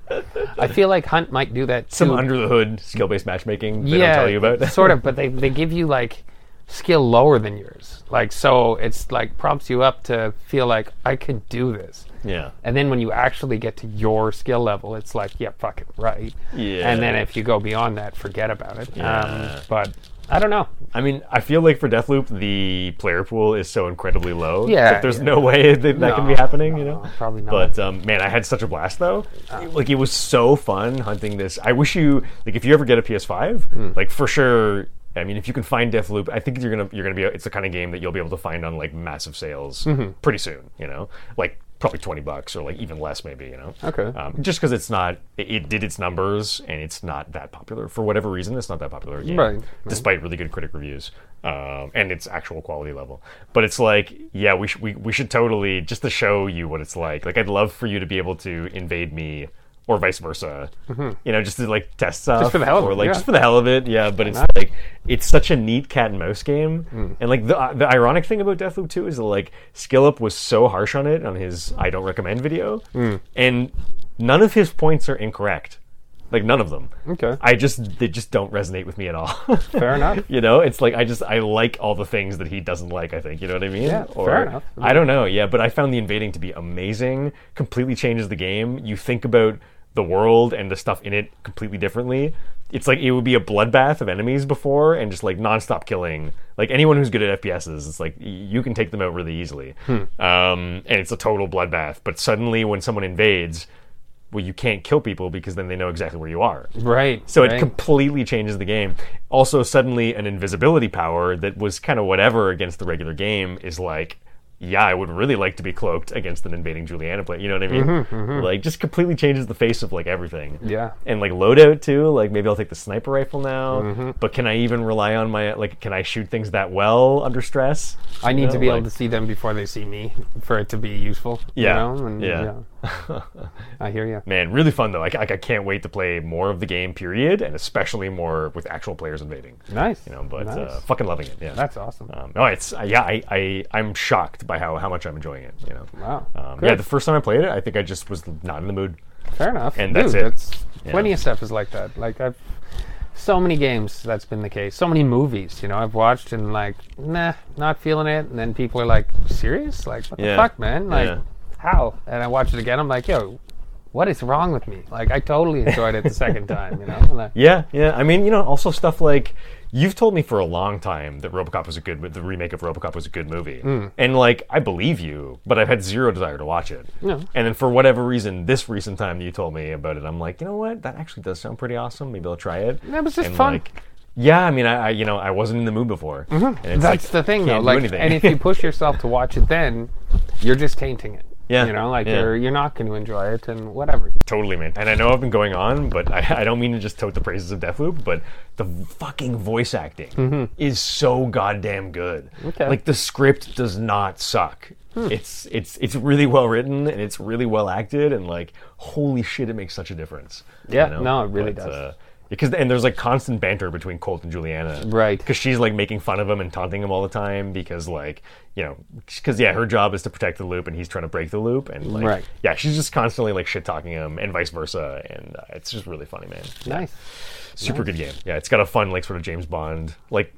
I feel like Hunt might do that too. Some under the hood skill based matchmaking they yeah, don't tell you about. (laughs) sort of, but they, (laughs) they give you like skill lower than yours. Like so it's like prompts you up to feel like I could do this. Yeah. And then when you actually get to your skill level, it's like, yeah, fuck it, right. Yeah. And then if you go beyond that, forget about it. Yeah. Um, but I don't know. I mean, I feel like for Deathloop, the player pool is so incredibly low. Yeah, that there's yeah. no way that that can be No, happening. you know, probably not. But um, man, I had such a blast though. like it was so fun hunting this. I wish you like if you ever get a PS5, Hmm. like for sure. I mean, if you can find Deathloop, I think you're gonna you're gonna be. It's the kind of game that you'll be able to find on like massive sales Mm-hmm. pretty soon. You know, like probably twenty bucks or like even less maybe. You know. Okay. Um, just because it's not, it, it did its numbers and it's not that popular for whatever reason. It's not that popular game, Right. despite really good critic reviews um, and its actual quality level. But it's like, yeah, we, sh- we we should totally just to show you what it's like. Like, I'd love for you to be able to invade me. Or vice versa, you know, just to like test stuff, Mm-hmm. for the hell of or it, like yeah. just for the hell of it, yeah. But it's like it's such a neat cat and mouse game, Mm. and like the uh, the ironic thing about Deathloop 2 is that like Skillup was so harsh on it on his I don't recommend video, Mm. and none of his points are incorrect, like none of them. Okay. I just they just don't resonate with me at all. (laughs) Fair enough. you know, it's like I just I like all the things that he doesn't like. I think you know what I mean. Yeah, fair enough. I don't know. Yeah, but I found the invading to be amazing. Completely changes the game. You think about the world and the stuff in it completely differently. It's like it would be a bloodbath of enemies before, and just like nonstop killing. Like anyone who's good at FPSs, it's like you can take them out really easily. Hmm. Um, and it's a total bloodbath. But suddenly, when someone invades, well, you can't kill people because then they know exactly where you are. Right. So right. it completely changes the game. Also, suddenly an invisibility power that was kind of whatever against the regular game is like, yeah, I would really like to be cloaked against an invading Juliana player. You know what I mean? Like, just completely changes the face of like everything. Mm-hmm, Yeah. And like loadout too. Like maybe I'll take the sniper rifle now. Mm-hmm. But can I even rely on my like? Can I shoot things that well under stress? I need You to be like- able to see them before they see me for it to be useful. Yeah, You know? and, yeah. yeah. I hear you. Man, really fun though. I, I, I can't wait to play more of the game. Period, and especially more with actual players invading. Nice. You know, but nice. uh, fucking loving it. Yeah. That's awesome. Um, no, it's uh, yeah. I, I I'm shocked by how, how much I'm enjoying it. You know. Wow. Um, yeah, the first time I played it, I think I just was not in the mood. Fair enough. and Dude, that's it. That's, Yeah. Plenty of stuff is like that. Like I've so many games that's been the case. So many movies, you know, I've watched and like, nah, not feeling it. And then people are like, serious? Like, what Yeah. the fuck, man? Like, Yeah. How? And I watch it again. I'm like, yo, what is wrong with me? Like, I totally enjoyed it the second time. You know? Like, Yeah, yeah. I mean, you know, also stuff like you've told me for a long time that RoboCop was a good, the remake of RoboCop was a good movie, Hmm. and like I believe you, but I've had zero desire to watch it. Yeah. And then for whatever reason, this recent time that you told me about it, I'm like, you know what? That actually does sound pretty awesome. Maybe I'll try it. That was just And, fun. Like, yeah, I mean, I, I you know I wasn't in the mood before. And it's Mm-hmm. That's like, the thing, though. Like, and if you push yourself to watch it, then you're just tainting it. Yeah, You know, like yeah. you're you're not going to enjoy it, and whatever. Totally, man. And I know I've been going on, but I, I don't mean to just tote the praises of Deathloop, but the fucking voice acting is so goddamn good. Mm-hmm. Okay. Hmm. Like the script does not suck. It's it's it's really well written and it's really well acted and like holy shit, it makes such a difference. Yeah, no, it really does. Uh, because and there's like constant banter between Colt and Juliana, Right. Because she's like making fun of him and taunting him all the time because like you know because yeah, her job is to protect the loop and he's trying to break the loop and like Right. yeah, she's just constantly like shit talking him and vice versa, and uh, it's just really funny, man. Nice. Super good game. Yeah, it's got a fun like sort of James Bond like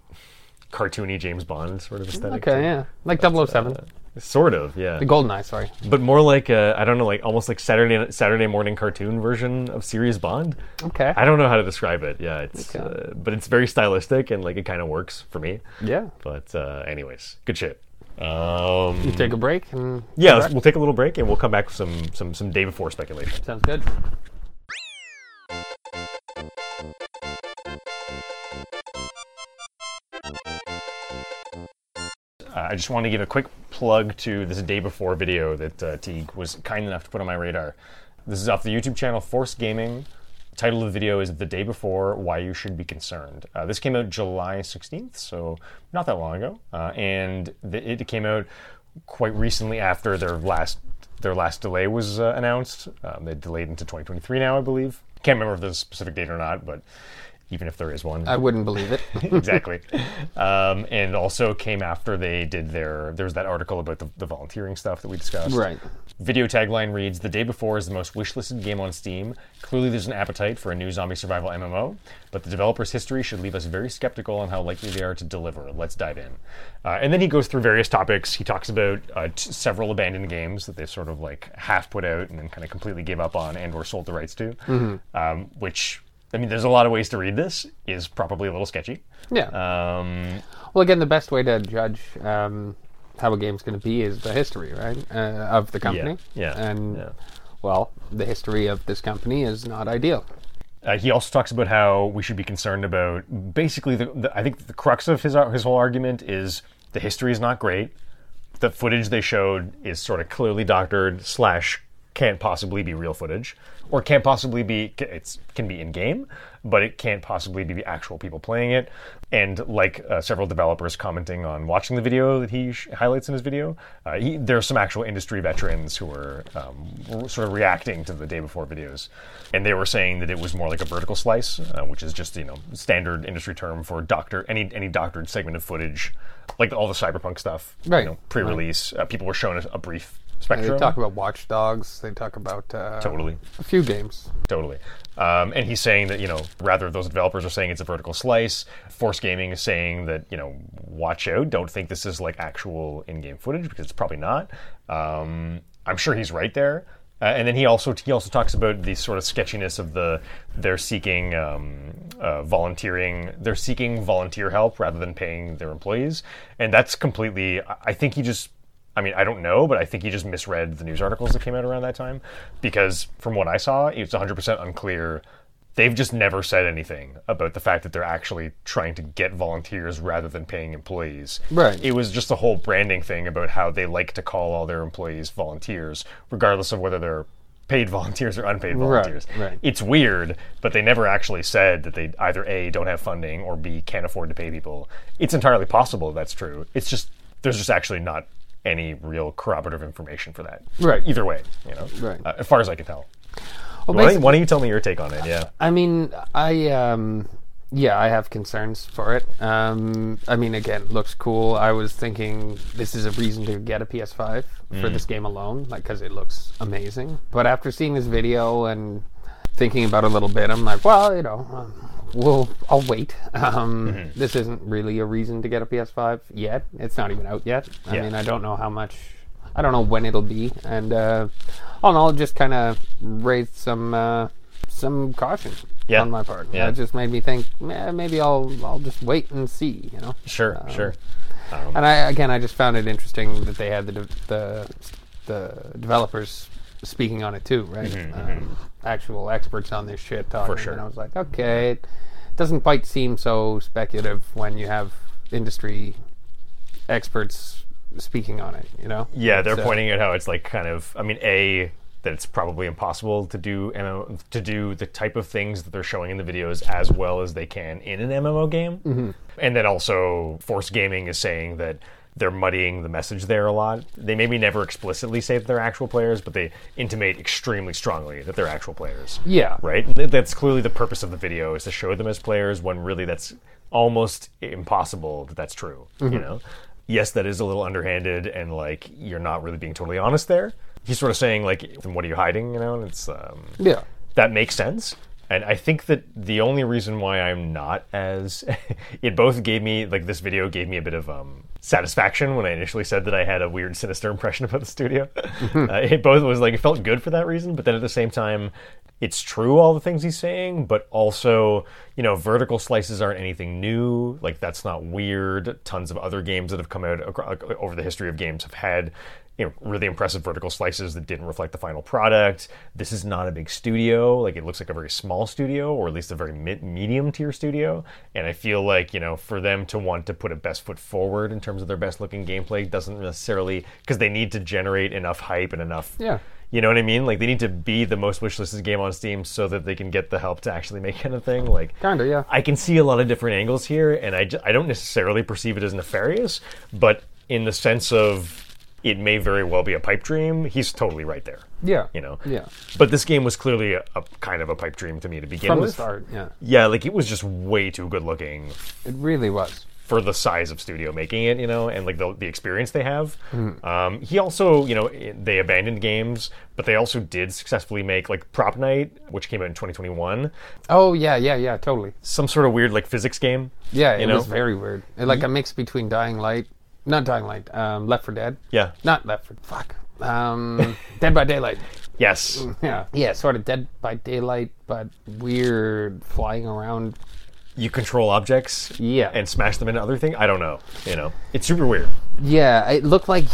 cartoony James Bond sort of aesthetic. Okay, yeah, like 007. Sort of, yeah, the Goldeneye, sorry. but more like I I don't know, like almost like Saturday Saturday morning cartoon version of Serious Bond. Okay. I don't know how to describe it. Yeah, it's Okay. uh, but it's very stylistic and like it kind of works for me. yeah. But uh, anyways, good shit. Um, Take a break and yeah, come let's, back. we'll take a little break and we'll come back with some some some day before speculation. sounds good. Uh, I just want to give a quick plug to this day before video that uh, Teague was kind enough to put on my radar. This is off the YouTube channel Force Gaming. The title of the video is The Day Before Why You Should Be Concerned. Uh, this came out July 16th, so not that long ago. Uh, and the, it came out quite recently after their last their last delay was uh, announced. Um, they delayed into 2023 now, I believe. Can't remember if there's a specific date or not, but even if there is one. I wouldn't believe it. (laughs) exactly. Um, and also came after they did their. There was that article about the, the volunteering stuff that we discussed. right. Video tagline reads The day before is the most wishlisted game on Steam. Clearly, there's an appetite for a new zombie survival MMO, but the developer's history should leave us very skeptical on how likely they are to deliver. Let's dive in. Uh, and then he goes through various topics. He talks about uh, t- several abandoned games that they sort of like half put out and then kind of completely gave up on and or sold the rights to, um, which. I mean, there's a lot of ways to read this. Is probably a little sketchy. Yeah. Um, Well, again, the best way to judge um, how a game's going to be is the history, right, uh, of the company. yeah, And yeah. well, the history of this company is not ideal. Uh, he also talks about how we should be concerned about basically the, the I think the crux of his his whole argument is the history is not great. The footage they showed is sort of clearly doctored slash can't possibly be real footage or can't possibly be it can be in game but it can't possibly be actual people playing it. And like uh, several developers commenting on watching the video that he sh- highlights in his video uh, he, there are some actual industry veterans who were um, sort of reacting to the day before videos. And they were saying that it was more like a vertical slice uh, which is just you know standard industry term for doctor any any doctored segment of footage like all the cyberpunk stuff Right, you know, pre-release uh, people were shown a, a brief They talk about Watch Dogs. They talk about uh, totally a few games. Totally. Um, and he's saying that, you know, rather those developers are saying it's a vertical slice. Force Gaming is saying that, you know, watch out. Don't think this is like actual in game footage because it's probably not. Um, I'm sure he's right there. Uh, and then he also he also talks about the sort of sketchiness of the they're seeking um, uh, volunteering they're seeking volunteer help rather than paying their employees and that's completely I I think he just I mean, I don't know, but I think he just misread the news articles that came out around that time because from what I saw, it's 100% unclear. They've just never said anything about the fact that they're actually trying to get volunteers rather than paying employees. Right. It was just a whole branding thing about how they like to call all their employees volunteers, regardless of whether they're paid (laughs) volunteers or unpaid volunteers. right. It's weird, but they never actually said that they either A, don't have funding, or B, can't afford to pay people. It's entirely possible that's true. It's just, there's just actually not any real corroborative information for that. Right. Either way, you know. Right. Uh, as far as I can tell. Well, Why, why don't you tell me your take on it? Yeah. I mean, I um, yeah, I have concerns for it. Um, I mean, again, looks cool. I was thinking this is a reason to get a PS5 for this game alone, like because it looks amazing. But after seeing this video and thinking about it a little bit, I'm like, well, you know, um, we'll I'll wait. Um, This isn't really a reason to get a PS5 yet. It's not even out yet. I Yeah. mean, I don't know how much. I don't know when it'll be, and uh, all in all, just kind of raised some uh, some caution Yeah. on my part. Yeah. It just made me think eh, maybe I'll I'll just wait and see, you know. Sure, Um, sure. And I again, I just found it interesting that they had the de- the the developers speaking on it too, right? um, Actual experts on this shit talking. Mm-hmm, sure. And I was like, okay, it doesn't quite seem so speculative when you have industry experts speaking on it, you know? Yeah, they're So- pointing out how it's like kind of. I mean, a that it's probably impossible to do MMO, to do the type of things that they're showing in the videos as well as they can in an MMO game. Mm-hmm. And then also, Force Gaming is saying that they're muddying the message there a lot. They maybe never explicitly say that they're actual players, but they intimate extremely strongly that they're actual players. Yeah. Right? That's clearly the purpose of the video is to show them as players when really that's almost impossible that that's true, you know? Yes, that is a little underhanded and like you're not really being totally honest there. He's sort of saying like, "Then what are you hiding?" You know, and it's um, Yeah. that makes sense. And I think that the only reason why I'm not as (laughs) it both gave me like this video gave me a bit of um, satisfaction when I initially said that I had a weird sinister impression about the studio. (laughs) uh, it both was like it felt good for that reason, but then at the same time, it's true all the things he's saying, but also you know vertical slices aren't anything new. Like that's not weird. Tons of other games that have come out over the history of games have had you know really impressive vertical slices that didn't reflect the final product. This is not a big studio; like it looks like a very small studio, or at least a very medium tier studio. And I feel like you know for them to want to put a best foot forward in terms of their best looking gameplay doesn't necessarily because they need to generate enough hype and enough. Yeah. You know what I mean? Like they need to be the most wishlisted game on Steam so that they can get the help to actually make (laughs) anything. Like Kinda, yeah. I can see a lot of different angles here, and I, I don't necessarily perceive it as nefarious, but in the sense of it may very well be a pipe dream, he's totally right there. Yeah. You know. Yeah. But this game was clearly a, a kind of a pipe dream to me to begin From with. the start, yeah. Yeah, like it was just way too good looking It really was. for the size of studio making it, you know, and like the, the experience they have. Hmm. Um, he also, you know, they abandoned games, but they also did successfully make like Prop Night, which came out in 2021, Oh yeah, yeah, yeah, totally. some sort of weird like physics game. Yeah, You it know? was very weird. It, like a mix between Dying Light, not Dying Light, um, Left 4 Dead. Yeah. Not Left for fuck. Um, Dead by Daylight. Yes. Yeah, yeah, sort of Dead by Daylight, but weird flying around. You control objects. Yeah. And smash them into other things. I don't know. You know, it's super weird. Yeah, it looked like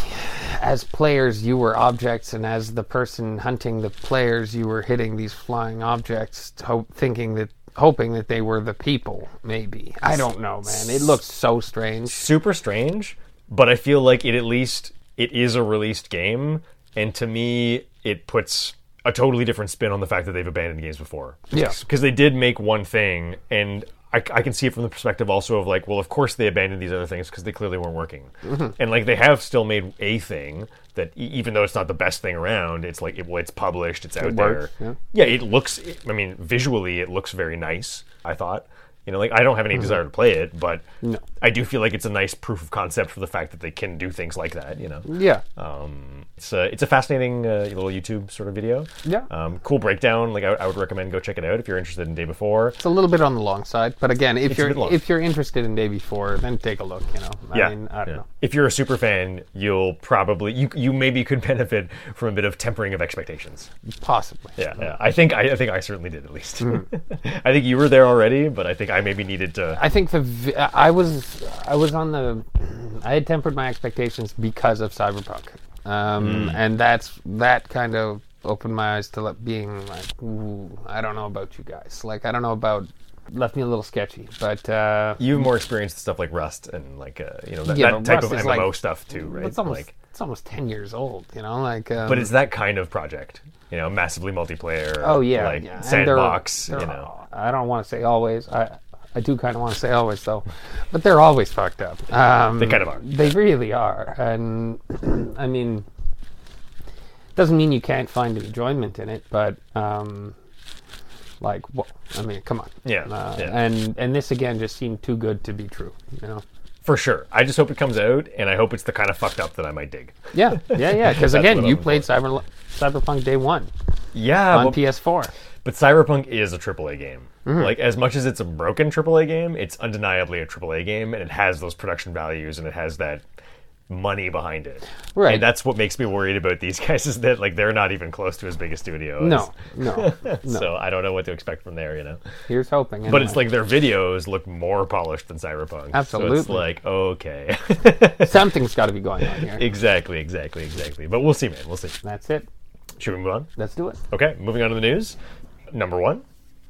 as players you were objects, and as the person hunting the players, you were hitting these flying objects, thinking that, hoping that they were the people. Maybe I don't know, man. It looked so strange. super strange, but I feel like it at least it is a released game, and to me, it puts a totally different spin on the fact that they've abandoned games before. Yeah. because they did make one thing, and I, I can see it from the perspective also of like, well, of course they abandoned these other things because they clearly weren't working, mm-hmm. and like they have still made a thing that e- even though it's not the best thing around, it's like it, well, it's published, it's out works, there. yeah. yeah, it looks. I mean, visually, it looks very nice. I thought. You know, like I don't have any mm-hmm. desire to play it, but No. I do feel like it's a nice proof of concept for the fact that they can do things like that. You know, Yeah, um, it's a it's a fascinating uh, little YouTube sort of video. Yeah. um, cool breakdown. Like I, I would recommend go check it out if you're interested in Day Before. it's a little bit on the long side, but again, if It's a you're if you're interested in Day Before, then take a look. You know, I Yeah, mean, I don't yeah. know. If you're a super fan, you'll probably you you maybe could (laughs) benefit from a bit of tempering of expectations. Possibly. Yeah, yeah. I think I, I think I certainly did at least. Hmm. (laughs) I think you were there already, but I think I maybe needed to. I think the vi- I was I was on the I had tempered my expectations because of Cyberpunk, um, and that's that kind of opened my eyes to being like, Ooh, I don't know about you guys. Like I don't know about left me a little sketchy, but uh, You have more experience with stuff like Rust and like uh, you know that, Yeah, that type Rust of MMO like- stuff too, right? it's almost like, it's almost ten years old. You know, like um, but it's that kind of project, you know, massively multiplayer. oh yeah, like yeah. Sandbox. they're- you they're- know, I don't want to say always. I I do kind of want to say always though, but they're always fucked up. Um, They kind of are. They really are, and (clears throat) I mean, doesn't mean you can't find enjoyment in it, but um, like, I mean, come on. Yeah, Uh, yeah. And and this again just seemed too good to be true. You know. for sure. I just hope it comes out, and I hope it's the kind of fucked up that I might dig. Yeah, yeah, yeah. Because (laughs) again, you played Cyber Cyberpunk Day One Yeah, on but, PS4. But Cyberpunk is a AAA game. Mm-hmm. Like as much as it's a broken AAA game, it's undeniably a AAA game, and it has those production values, and it has that money behind it. Right. And that's what makes me worried about these (laughs) guys is that like they're not even close to as big a studio. as- No, (laughs) no, no. So I don't know what to expect from there, you know. Here's hoping. But it's like their videos look more polished than Cyberpunk. So it's Absolutely. like, okay. (laughs) something's got to be going on here. exactly, exactly, exactly. But we'll see, man. We'll see. That's it. Should we move on? Let's do it. Okay, moving on to the news. Number one.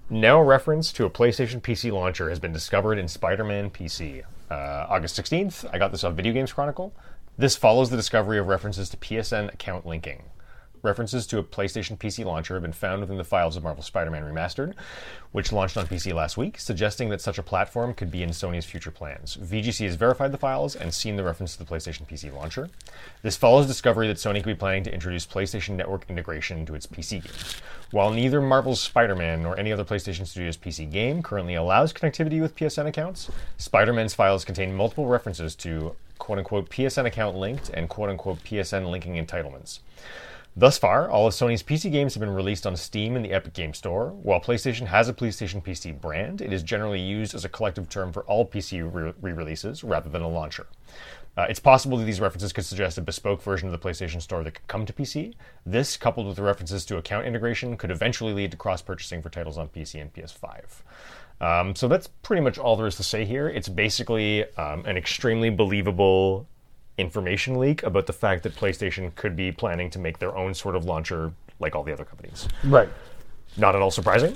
Now reference to a PlayStation PC launcher has been discovered in Spider-Man PC. Uh, August 16th, I got this on Video Games Chronicle. This follows the discovery of references to PSN account linking. References to a PlayStation PC launcher have been found within the files of Marvel Spider-Man Remastered, which launched on PC last week, suggesting that such a platform could be in Sony's future plans. VGC has verified the files and seen the reference to the PlayStation PC launcher. This follows discovery that Sony could be planning to introduce PlayStation Network integration into its PC games. While neither Marvel's Spider-Man nor any other PlayStation Studios PC game currently allows connectivity with PSN accounts, Spider-Man's files contain multiple references to quote-unquote PSN account linked and quote-unquote PSN linking entitlements. Thus far, all of Sony's PC games have been released on Steam and the Epic Game Store. While PlayStation has a PlayStation PC brand, it is generally used as a collective term for all PC re releases rather than a launcher. Uh, it's possible that these references could suggest a bespoke version of the PlayStation Store that could come to PC. This, coupled with the references to account integration, could eventually lead to cross purchasing for titles on PC and PS5. Um, so that's pretty much all there is to say here. It's basically um, an extremely believable information leak about the fact that PlayStation could be planning to make their own sort of launcher like all the other companies. Right. Not at all surprising.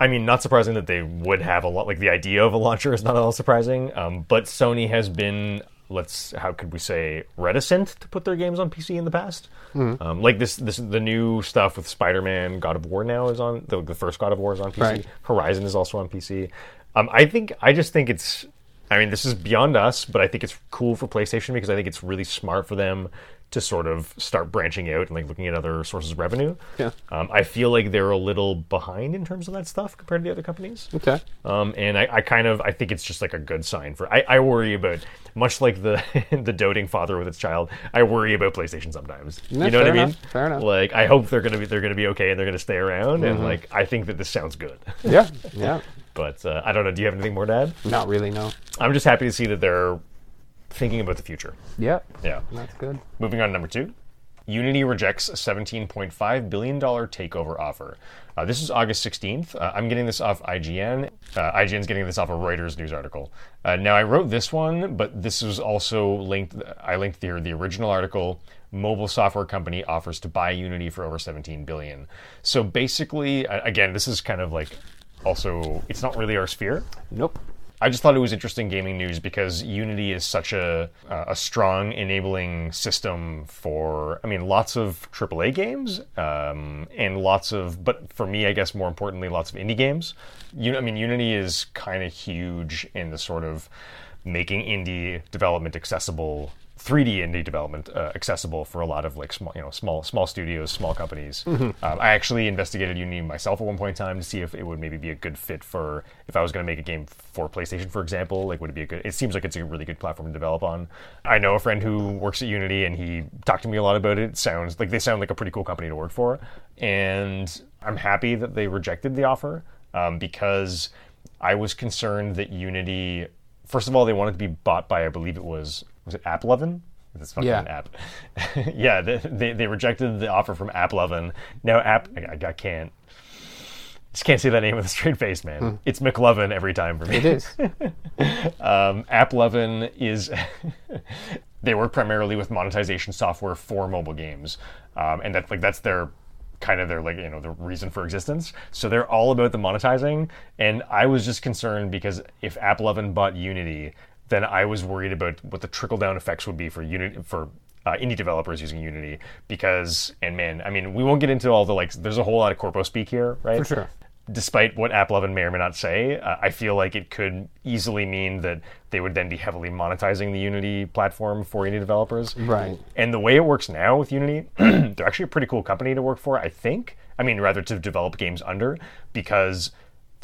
I mean, not surprising that they would have a lot, like the idea of a launcher is not at all surprising. Um, but Sony has been, let's, how could we say, reticent to put their games on PC in the past. Um, like this, this, the new stuff with Spider-Man, God of War now is on the, the first God of War is on PC. Right. Horizon is also on PC. Um, I think, I just think it's, I mean, this is beyond us, but I think it's cool for PlayStation because I think it's really smart for them to sort of start branching out and like looking at other sources of revenue. Yeah. Um, I feel like they're a little behind in terms of that stuff compared to the other companies. Okay. Um, and I, I kind of I think it's just like a good sign for I, I worry about much like the (laughs) the doting father with its child. I worry about PlayStation sometimes. Yeah, you know what I mean? enough, fair enough. Like I hope they're gonna be they're gonna be okay and they're gonna stay around. Mm-hmm. And like I think that this sounds good. Yeah. (laughs) Yeah. But uh, I don't know. Do you have anything more to add? Not really. No. I'm just happy to see that they're thinking about the future. Yeah. Yeah. That's good. Moving on to number two. Unity rejects a $17.5 billion takeover offer. Uh, this is August 16th. Uh, I'm getting this off IGN. Uh, IGN's getting this off a Reuters news article. Uh, now, I wrote this one, but this was also linked. I linked the, the original article. Mobile software company offers to buy Unity for over 17 billion. So basically, again, this is kind of like also, it's not really our sphere. Nope. I just thought it was interesting gaming news because Unity is such a a strong enabling system for I mean lots of AAA games um, and lots of but for me I guess more importantly lots of indie games. You I mean Unity is kind of huge in the sort of making indie development accessible 3D indie development uh, accessible for a lot of like small, you know, small small studios, small companies. Um, I actually investigated Unity myself at one point in time to see if it would maybe be a good fit for if I was going to make a game for PlayStation, for example. Like, would it be a good? It seems like it's a really good platform to develop on. I know a friend who works at Unity, and he talked to me a lot about it. It sounds like they sound like a pretty cool company to work for, and I'm happy that they rejected the offer um, because I was concerned that Unity. First of all, they wanted to be bought by, I believe it was was it AppLovin? This fucking Yeah. app. (laughs) yeah, they, they they rejected the offer from AppLovin. Now App, I, I can't. Just can't say that name with a straight face, man. It's McLovin every time for me. It is. (laughs) Um, AppLovin is. (laughs) they work primarily with monetization software for mobile games, um, and that's like that's their kind of their like you know the reason for existence. So they're all about the monetizing, and I was just concerned because if AppLovin bought Unity, then I was worried about what the trickle down effects would be for Unity for. Uh, indie developers using Unity because, and man, I mean, we won't get into all the like. There's a whole lot of corpo speak here, right? For sure. despite what AppLovin may or may not say, uh, I feel like it could easily mean that they would then be heavily monetizing the Unity platform for indie developers. Right. And the way it works now with Unity, (clears throat) they're actually a pretty cool company to work for, I think. I mean, rather to develop games under, because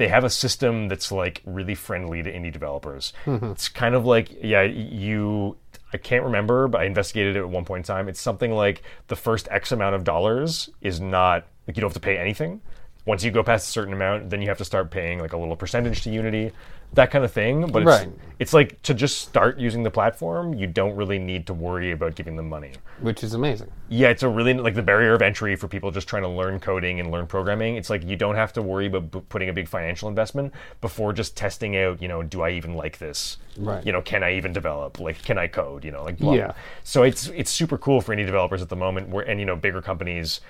they have a system that's like really friendly to indie developers. Mm-hmm. It's kind of like, yeah, you. I can't remember, but I investigated it at one point in time. It's something like the first X amount of dollars is not like you don't have to pay anything. Once you go past a certain amount, then you have to start paying like a little percentage to Unity, that kind of thing. But it's, Right. it's like to just start using the platform, you don't really need to worry about giving them money. Which is amazing. Yeah, it's a really like the barrier of entry for people just trying to learn coding and learn programming. It's like you don't have to worry about b- putting a big financial investment before just testing out. You know, do I even like this? Right. You know, can I even develop? Like, can I code? You know, like blah. Yeah. So it's it's super cool for any developers at the moment. Where and you know bigger companies.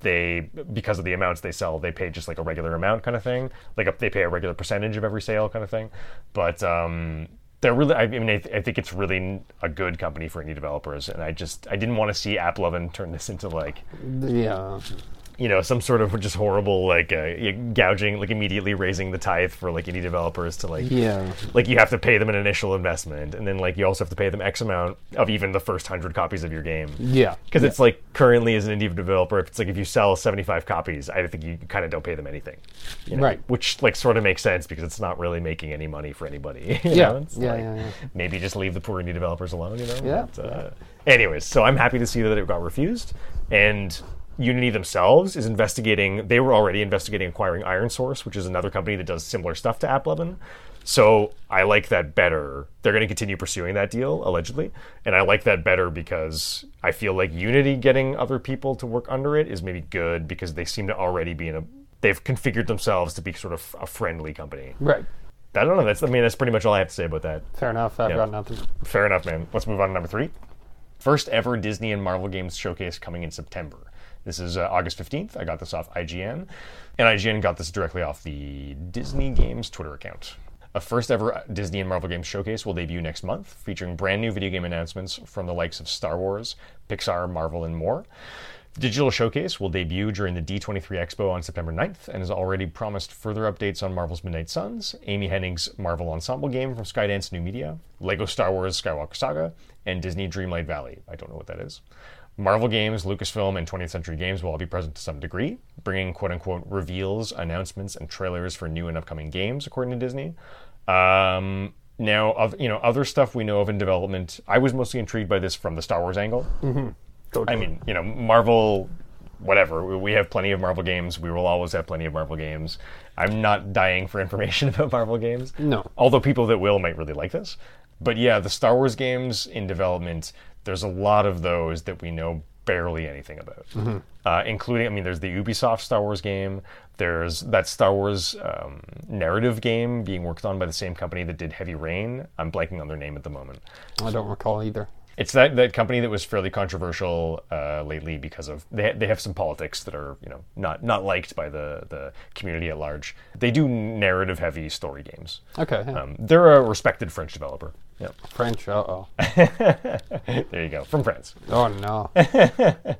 They because of the amounts they sell, they pay just like a regular amount kind of thing. Like a, they pay a regular percentage of every sale kind of thing. But um, they're really. I mean, I, th- I think it's really a good company for indie developers, and I just I didn't want to see AppLovin turn this into like Yeah. You know some sort of just horrible like uh, gouging, like immediately raising the tithe for like indie developers to like Yeah. like you have to pay them an initial investment, and then like you also have to pay them X amount of even the first hundred copies of your game. Yeah. Because it's like currently as an indie developer, if it's like if you sell 75 copies, I think you kind of don't pay them anything. you know? Right. Which like sort of makes sense because it's not really making any money for anybody. (laughs) you Yeah. Yeah, like, yeah, yeah. Maybe just leave the poor indie developers alone, you know? Yeah. But, uh, anyways, so I'm happy to see that it got refused. And Unity themselves is investigating, they were already investigating acquiring ironSource, which is another company that does similar stuff to AppLovin. So I like that better. They're going to continue pursuing that deal, allegedly. And I like that better because I feel like Unity getting other people to work under it is maybe good because they seem to already be in a. They've configured themselves to be sort of a friendly company. Right. I don't know. That's I mean that's pretty much all I have to say about that. Fair enough. I've Yeah. got nothing. Fair enough, man. Let's move on to number three. First ever Disney and Marvel games showcase coming in September. This is uh, August 15th. I got this off IGN. And IGN got this directly off the Disney Games Twitter account. A first ever Disney and Marvel Games showcase will debut next month, featuring brand new video game announcements from the likes of Star Wars, Pixar, Marvel, and more. The digital showcase will debut during the D23 Expo on September 9th and has already promised further updates on Marvel's Midnight Suns, Amy Hennig's Marvel Ensemble game from Skydance New Media, Lego Star Wars Skywalker Saga, and Disney Dreamlight Valley. I don't know what that is. Marvel Games, Lucasfilm, and 20th Century Games will all be present to some degree, bringing quote unquote reveals, announcements, and trailers for new and upcoming games, according to Disney. Um, now, of you know, other stuff we know of in development. I was mostly intrigued by this from the Star Wars angle. I mean, you know, Marvel, whatever. We- We have plenty of Marvel games. We will always have plenty of Marvel games. I'm not dying for information (laughs) about Marvel games. No. Although people that will might really like this. But yeah, the Star Wars games in development, there's a lot of those that we know barely anything about. Uh, including, I mean, there's the Ubisoft Star Wars game. There's that Star Wars um, narrative game being worked on by the same company that did Heavy Rain. I'm blanking on their name at the moment. I don't recall either. It's that, that company that was fairly controversial uh, lately because of they, they have some politics that are you know not not liked by the the community at large. They do narrative heavy story games. Okay. yeah. Um, they're a respected French developer. Yeah, French. Uh oh. (laughs) there you go from France. Oh no. (laughs)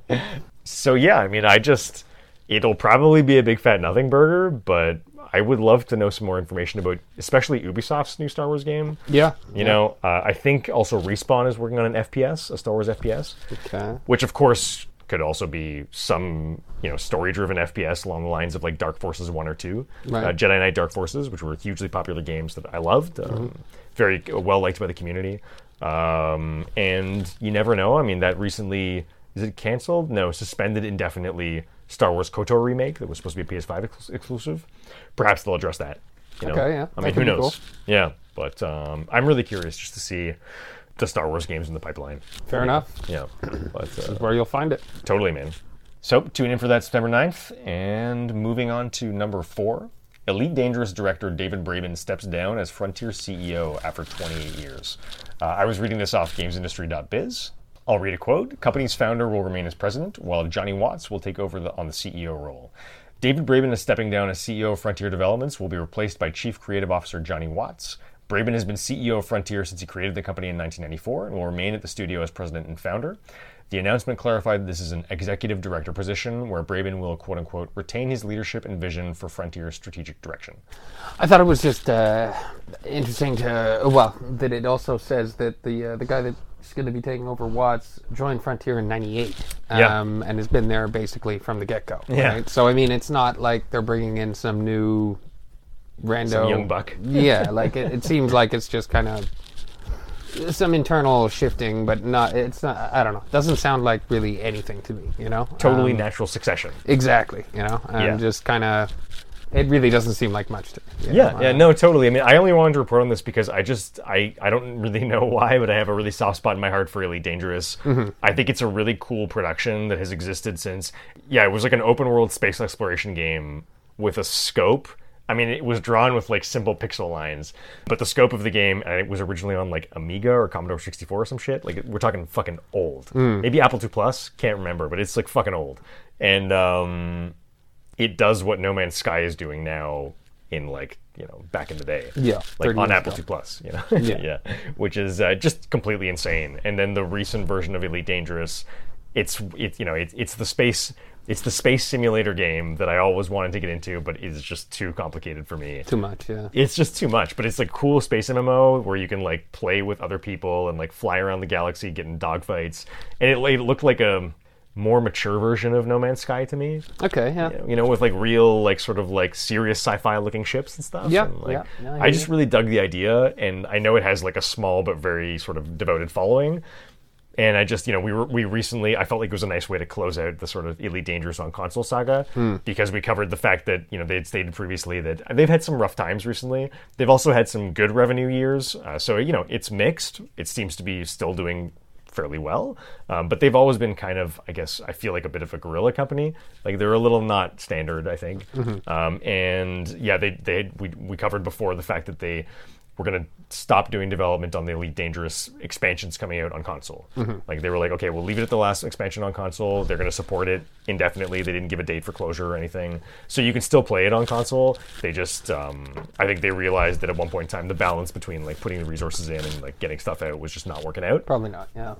So yeah, I mean, I just it'll probably be a big fat nothing burger, but I would love to know some more information about, especially Ubisoft's new Star Wars game. Yeah. You know, uh, I think also Respawn is working on an FPS, a Star Wars FPS. Okay. which of course could also be some you know story-driven FPS along the lines of like Dark Forces one or two, Right. uh, Jedi Knight Dark Forces, which were hugely popular games that I loved, um, very well liked by the community. Um, and you never know. I mean, that recently is it canceled? No, suspended indefinitely. Star Wars KOTOR remake that was supposed to be a PS5 ex- exclusive. Perhaps they'll address that. You know? Okay, yeah, I mean, who knows? cool. Yeah, but um, I'm really curious just to see the Star Wars games in the pipeline. Fair enough. Yeah, but uh, Where you'll find it. Totally, man. So, tune in for that September 9th. And moving on to number four Elite Dangerous director David Braben steps down as Frontier CEO after 28 years. Uh, I was reading this off gamesindustry.biz. I'll read a quote. Company's founder will remain as president, while Jonny Watts will take over the, on the CEO role. David Braben is stepping down as CEO of Frontier Developments, will be replaced by Chief Creative Officer Jonny Watts. Braben has been CEO of Frontier since he created the company in 1994 and will remain at the studio as president and founder. The announcement clarified that this is an executive director position where Braben will, quote unquote, retain his leadership and vision for Frontier's strategic direction. I thought it was just uh, interesting to well that it also says that the uh, the guy that's going to be taking over Watts joined Frontier in '98 Yeah. um, and has been there basically from the get go. Yeah. Right? So I mean, it's not like they're bringing in some new rando Some young buck. yeah, like it, it seems like it's just kind of some internal shifting, but not. It's not. I don't know. Doesn't sound like really anything to me. You know. Totally Um, natural succession. Exactly. You know, and Yeah. just kind of. It really doesn't seem like much to me. Yeah, know? yeah, no, totally. I mean, I only wanted to report on this because I just I I don't really (laughs) know why, but I have a really soft spot in my heart for Elite Dangerous. I think it's a really cool production that has existed since yeah, it was like an open world space exploration game with a scope. I mean, it was drawn with like simple pixel lines, but the scope of the game and it was originally on like Amiga or Commodore 64 or some shit. Like we're talking fucking old. Maybe Apple II Plus, can't remember, but it's like fucking old. And um it does what No Man's Sky is doing now in like you know back in the day. Yeah, like on Apple. II Plus. You know, (laughs) Yeah. which is uh, just completely insane. And then the recent version of Elite Dangerous, it's it you know it, it's the space it's the space simulator game that I always wanted to get into, but it's just too complicated for me Too much. Yeah. it's just too much but it's like cool space mmo where you can like play with other people and like fly around the galaxy get in dogfights and it, it looked like a more mature version of no man's sky to me Okay. Yeah. you know with like real like sort of like serious sci-fi looking ships and stuff Yeah, and, like, yeah, yeah, I i just really dug the idea and i know it has like a small but very sort of devoted following and I just, you know, we were, we recently, I felt like it was a nice way to close out the sort of Elite Dangerous on console saga Hmm. because we covered the fact that, you know, they had stated previously that they've had some rough times recently. They've also had some good revenue years. Uh, so, you know, it's mixed. It seems to be still doing fairly well. Um, but they've always been kind of, I guess, I feel like a bit of a guerrilla company. Like they're a little not standard, I think. Um, and yeah, they, they, we, we covered before the fact that they, we're going to stop doing development on the Elite Dangerous expansions coming out on console. Like they were like, okay, we'll leave it at the last expansion on console. They're going to support it indefinitely. They didn't give a date for closure or anything, so you can still play it on console. They just, um, I think they realized that at one point in time, the balance between like putting the resources in and like getting stuff out was just not working out. Probably not. Yeah.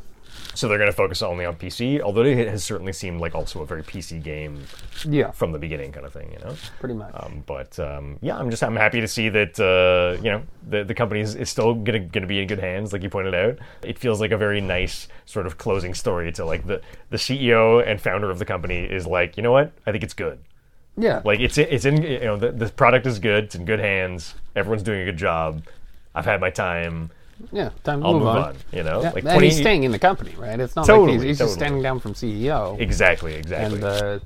So they're going to focus only on PC, although it has certainly seemed like also a very PC game Yeah, from the beginning, kind of thing. You know. pretty much. Um, but um, yeah, I'm just I'm happy to see that uh, you know the the company is, is still gonna gonna be in good hands, like you pointed out. It feels like a very nice sort of closing story to like the the CEO and founder of the company is like, you know what? I think it's good. yeah, Like it's it's in you know the, the product is good. It's in good hands. Everyone's doing a good job. I've had my time. Yeah. Time to I'll move, move on. on. You know, Yeah, like and he's staying in the company, right? It's not like Totally, he's, he's just totally. standing down from CEO exactly exactly and the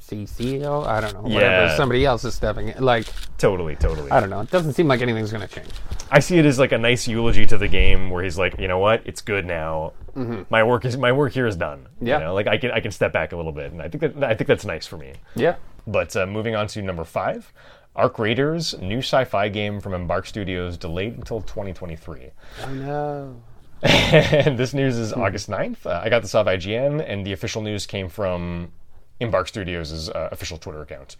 CCO. I don't know. Whatever. Yeah. Somebody else is stepping in. Like totally totally. I don't know. It doesn't seem like anything's going to change. I see it as like a nice eulogy to the game, where he's like, you know what, it's good now. My work is my work here is done. Mm-hmm. Yeah. you know, like I can I can step back a little bit, and I think that I think that's nice for me. Yeah. But uh, moving on to number five, Arc Raiders, new sci-fi game from Embark Studios, delayed until 2023. I know. and (laughs) this news is August 9th. Uh, I got this off IGN, and the official news came from Embark Studios' uh, official Twitter account.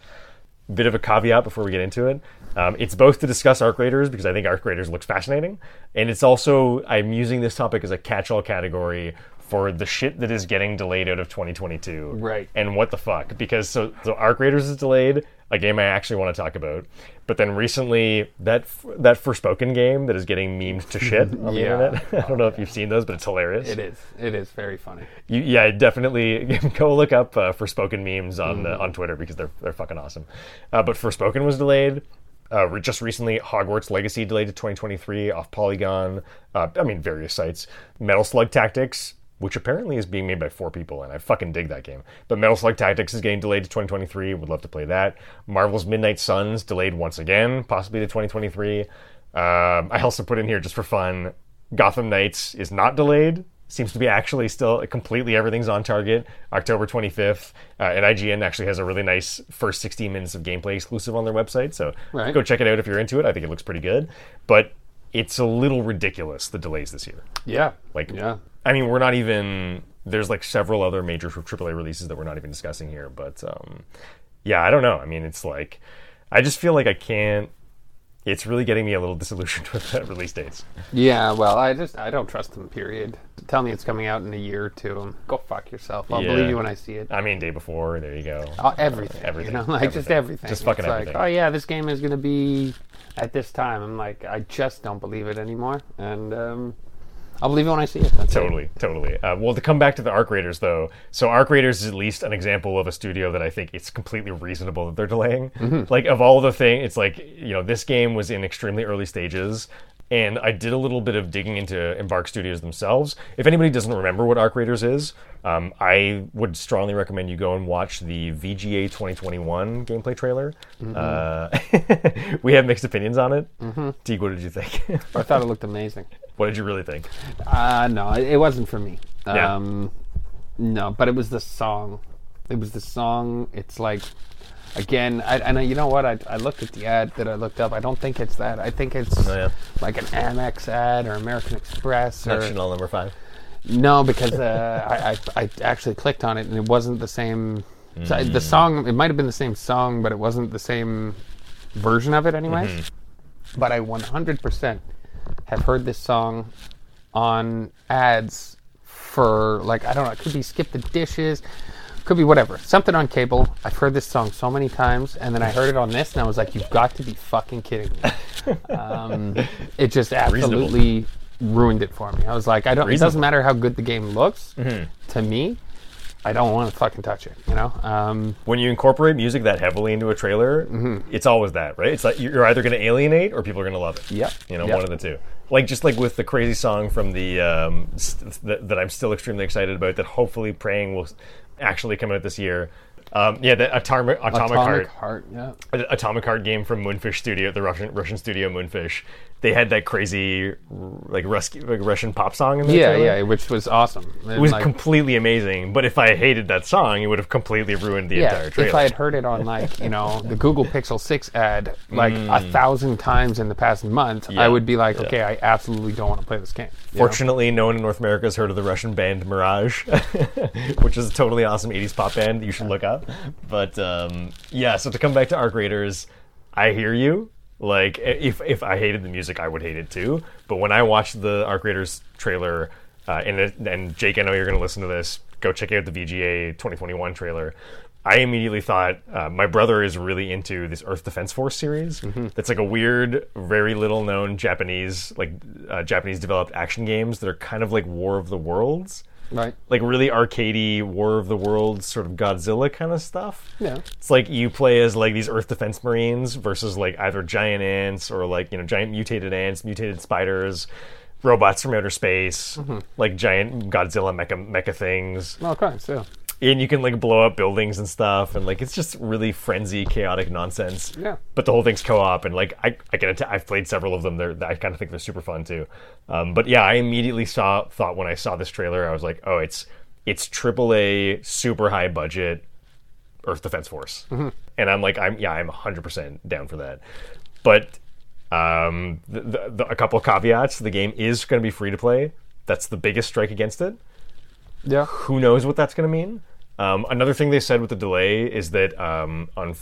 Bit of a caveat before we get into it. Um, it's both to discuss Arc Raiders because I think Arc Raiders looks fascinating, and it's also I'm using this topic as a catch-all category for the shit that is getting delayed out of 2022. Right. And what the fuck? Because so so Arc Raiders is delayed, a game I actually want to talk about. But then recently, that f- that Forspoken game that is getting memed to (laughs) shit on the Yeah. internet. (laughs) I don't know if you've seen those, but it's hilarious. It is. It is very funny. You, yeah, definitely (laughs) go look up uh, Forspoken memes on Mm-hmm. uh, on Twitter because they're they're fucking awesome. Uh, but Forspoken was delayed. Uh, re- just recently, Hogwarts Legacy delayed to 2023 off Polygon. Uh, I mean, various sites. Metal Slug Tactics, which apparently is being made by four people, and I fucking dig that game. But Metal Slug Tactics is getting delayed to 2023. Would love to play that. Marvel's Midnight Suns delayed once again, possibly to 2023. Um, I also put in here just for fun. Gotham Knights is not delayed. Seems to be actually still completely everything's on target. October 25th. Uh, and IGN actually has a really nice first 16 minutes of gameplay exclusive on their website. So Right. go check it out if you're into it. I think it looks pretty good. But it's a little ridiculous, the delays this year. Yeah. Like, Yeah. I mean, we're not even. There's like several other major AAA releases that we're not even discussing here. But um, yeah, I don't know. I mean, it's like. I just feel like I can't. It's really getting me a little (laughs) disillusioned with the release dates. Yeah, well, I just I don't trust them. Period. Tell me it's coming out in a year or two. Go fuck yourself. I'll Yeah. believe you when I see it. I mean, day before, there you go. Uh, everything, everything, you know, (laughs) like just everything. everything. Just fucking it's everything. Like, oh yeah, this game is gonna be at this time. I'm like, I just don't believe it anymore, and um, I'll believe it when I see it. That's it. Totally, totally. Uh, well, to come back to the Arc Raiders, though, so Arc Raiders is at least an example of a studio that I think it's completely reasonable that they're delaying. Like, of all the things, it's like, you know, this game was in extremely early stages, and I did a little bit of digging into Embark Studios themselves. If anybody doesn't remember what Arc Raiders is, um, I would strongly recommend you go and watch the VGA 2021 gameplay trailer. Uh, (laughs) we have mixed opinions on it. mm Teague, what did you think? I thought it looked amazing. What did you really think? Uh, no, it, it wasn't for me. Yeah. Um, no, but it was the song. It was the song. It's like, again, I, and I, you know what? I, I looked at the ad that I looked up. I don't think it's that. I think it's Oh, yeah. like an Amex ad or American Express or Chanel number five. no, because uh, I, I I actually clicked on it and it wasn't the same. so Mm. the song it might have been the same song, but it wasn't the same version of it anyway. Mm-hmm. But I 100% have heard this song on ads for like I don't know. It could be skip the dishes. Could be whatever. Something on cable. I've heard this song so many times, and then I heard it on this, and I was like, "You've got to be fucking kidding me!" (laughs) um, it just absolutely ruined it for me. I was like, "I don't." It doesn't matter how good the game looks. To me, I don't want to fucking touch it. You know. Um, when you incorporate music that heavily into a trailer, it's always that, right? It's like you're either going to alienate or people are going to love it. Yeah, You know, Yep. one of the two. Like just like with the crazy song from the um, st- that, that I'm still extremely excited about. That hopefully praying will actually come out this year. Um, yeah, the Atomic Atomic, Atomic Heart. Heart. Yeah. Atomic Heart game from Mundfish Studio, the Russian Russian studio Mundfish. They had that crazy like, like Russian pop song in there. Yeah, yeah, which was awesome. It was completely amazing, but if I hated that song, it would have completely ruined the yeah, entire trailer. if I had heard it on like you know the Google Pixel Six ad like a thousand times in the past month, Mm. Yeah, I would be like, yeah. okay, I absolutely don't want to play this game. you know? Fortunately, no one in North America has heard of the Russian band Mirage, (laughs) which is a totally awesome 80s pop band that you should look up. But um, yeah, so to come back to Arc Raiders, I hear you. Like, if, if I hated the music, I would hate it too. But when I watched the Arc Raiders trailer, uh, and it, and Jake, I know you're going to listen to this. Go check out the VGA 2021 trailer. I immediately thought uh, my brother is really into this Earth Defense Force series. That's like a weird, very little known Japanese, like uh, Japanese developed action games that are kind of like War of the Worlds, Right. like really arcadey War of the Worlds sort of Godzilla kind of stuff. Yeah. It's like you play as like these Earth Defense Marines versus like either giant ants or like you know giant mutated ants, mutated spiders, robots from outer space, mm-hmm. like giant Godzilla mecha mecha things, oh, Okay. So. And you can like blow up buildings and stuff, and like it's just really frenzy, chaotic nonsense. Yeah. But the whole thing's co-op, and like I, I can, att- I've played several of them. They're, I kind of think they're super fun too. Um, but yeah, I immediately saw thought when I saw this trailer, I was like, oh, it's it's AAA, super high budget Earth Defense Force, and I'm like, I'm yeah, I'm 100 percent down for that. But um, the, the, the, a couple of caveats: the game is going to be free to play. That's the biggest strike against it Yeah. who knows what that's going to mean. Um, another thing they said with the delay is that um, on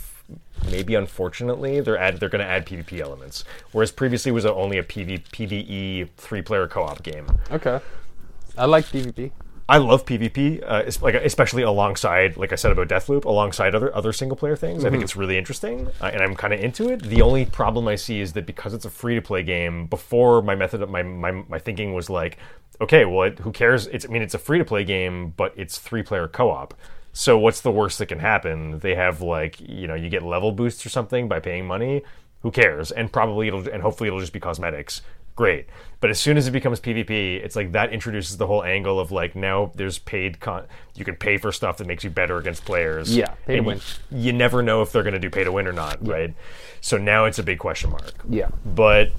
maybe unfortunately they're add, they're going to add PvP elements, whereas previously it was only a PV, PVE three player co op game. Okay. I like PvP. I love PvP, uh, like especially alongside, like I said about Deathloop, alongside other other single player things. I think it's really interesting, uh, and I'm kind of into it. The only problem I see is that because it's a free to play game, before my method, of my, my my thinking was like, okay, well, it, who cares? It's I mean, it's a free to play game, but it's three player co op. So what's the worst that can happen? They have like you know you get level boosts or something by paying money. Who cares? And probably it'll and hopefully it'll just be cosmetics great. But as soon as it becomes PvP, it's like that introduces the whole angle of like now there's paid con. You can pay for stuff that makes you better against players. Yeah, pay to win. You, you never know if they're going to do pay to win or not, right? So now it's a big question mark. Yeah. But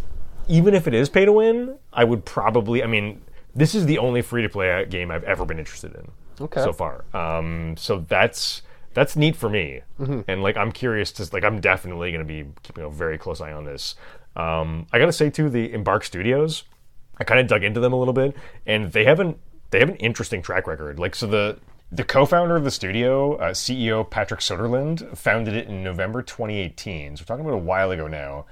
even if it is pay to win, I would probably. I mean, this is the only free to play game I've ever been interested in Okay. so far. Um, so that's that's neat for me, Mm-hmm. and like I'm curious to like I'm definitely going to be keeping a very close eye on this. Um, I got to say too, the Embark Studios, I kind of dug into them a little bit, and they haven't they have an interesting track record. Like so the. The co-founder of the studio, uh, CEO Patrick Soderlund, founded it in November 2018. So we're talking about a while ago now.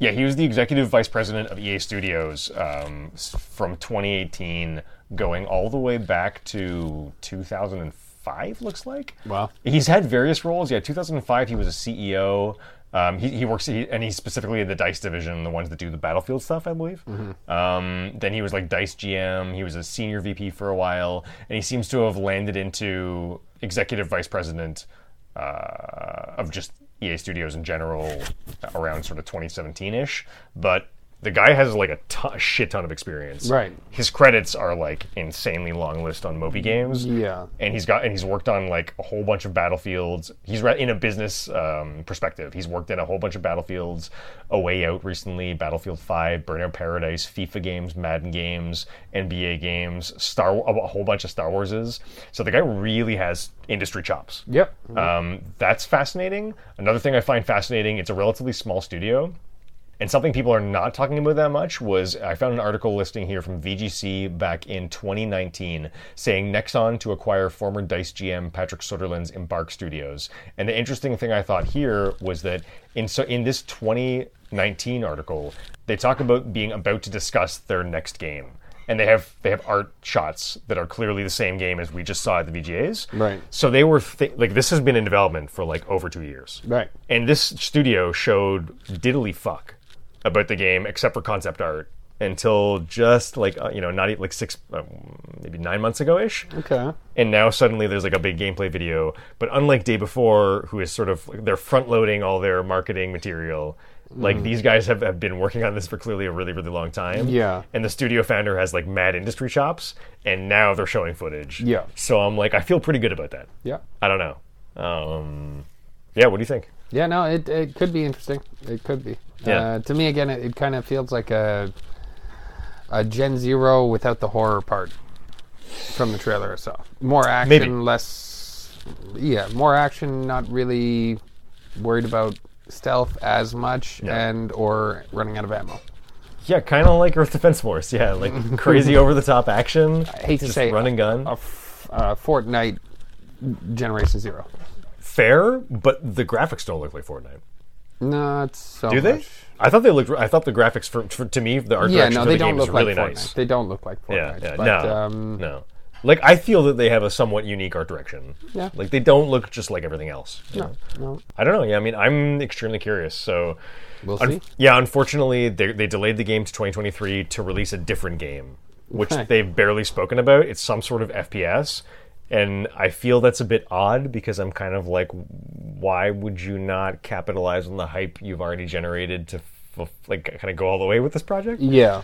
Yeah, he was the executive vice president of EA Studios um, from 2018, going all the way back to 2005. Looks like. Wow. He's had various roles. Yeah, 2005 he was a CEO. Um, he, he works he, and he's specifically in the Dice division, the ones that do the Battlefield stuff, I believe. Um, then he was like Dice GM. He was a senior VP for a while, and he seems to have landed into executive vice president uh, of just EA Studios in general around sort of 2017 ish. But the guy has like a ton, shit ton of experience. Right. His credits are like insanely long list on Moby Games Yeah. and he's got and he's worked on like a whole bunch of battlefields. He's re- in a business um, perspective. He's worked in a whole bunch of battlefields. A Way Out recently, Battlefield Five, Burnout Paradise, FIFA games, Madden games, NBA games, Star a whole bunch of Star Warses. So the guy really has industry chops. Yep. Um, that's fascinating. Another thing I find fascinating, it's a relatively small studio. And something people are not talking about that much was I found an article listing here from VGC back in 2019 saying Nexon to acquire former Dice GM Patrick Soderlund's Embark Studios. And the interesting thing I thought here was that in so in this 2019 article, they talk about being about to discuss their next game. And they have they have art shots that are clearly the same game as we just saw at the VGAs. Right. So they were th- like this has been in development for like over two years. Right. And this studio showed diddly fuck about the game except for concept art until just like uh, you know not like six uh, maybe nine months ago ish Okay. and now suddenly there's like a big gameplay video but unlike day before who is sort of they're front loading all their marketing material like these guys have, have been working on this for clearly a really really long time Yeah. and the studio founder has like mad industry chops and now they're showing footage Yeah. so i'm like i feel pretty good about that Yeah. i don't know um yeah what do you think Yeah, no, it, it could be interesting. It could be. Yeah. Uh, to me, again, it, it kind of feels like a a Gen Zero without the horror part from the trailer itself. More action, Maybe. less. Yeah, more action. Not really worried about stealth as much, Yeah. and or running out of ammo. Yeah, kind of like Earth Defense Force. Yeah, like (laughs) crazy over the top action. I hate to just say run and gun. A f- uh, Fortnite Generation Zero. Fair, but the graphics don't look like Fortnite. No, it's so Do they? much. I thought they looked. I thought the graphics for, for to me the art Yeah, direction no, for the game is really like nice. They don't look like Fortnite. Yeah, yeah, but, no, um, no. Like I feel that they have a somewhat unique art direction. Yeah. Like they don't look just like everything else. know? no, I don't know. Yeah, I mean, I'm extremely curious. So, we'll un- see. yeah, unfortunately, they, they delayed the game to 2023 to release a different game, which Okay. they've barely spoken about. It's some sort of FPS, and I feel that's a bit odd because I'm kind of like, why would you not capitalize on the hype you've already generated to f- like kind of go all the way with this project? Yeah,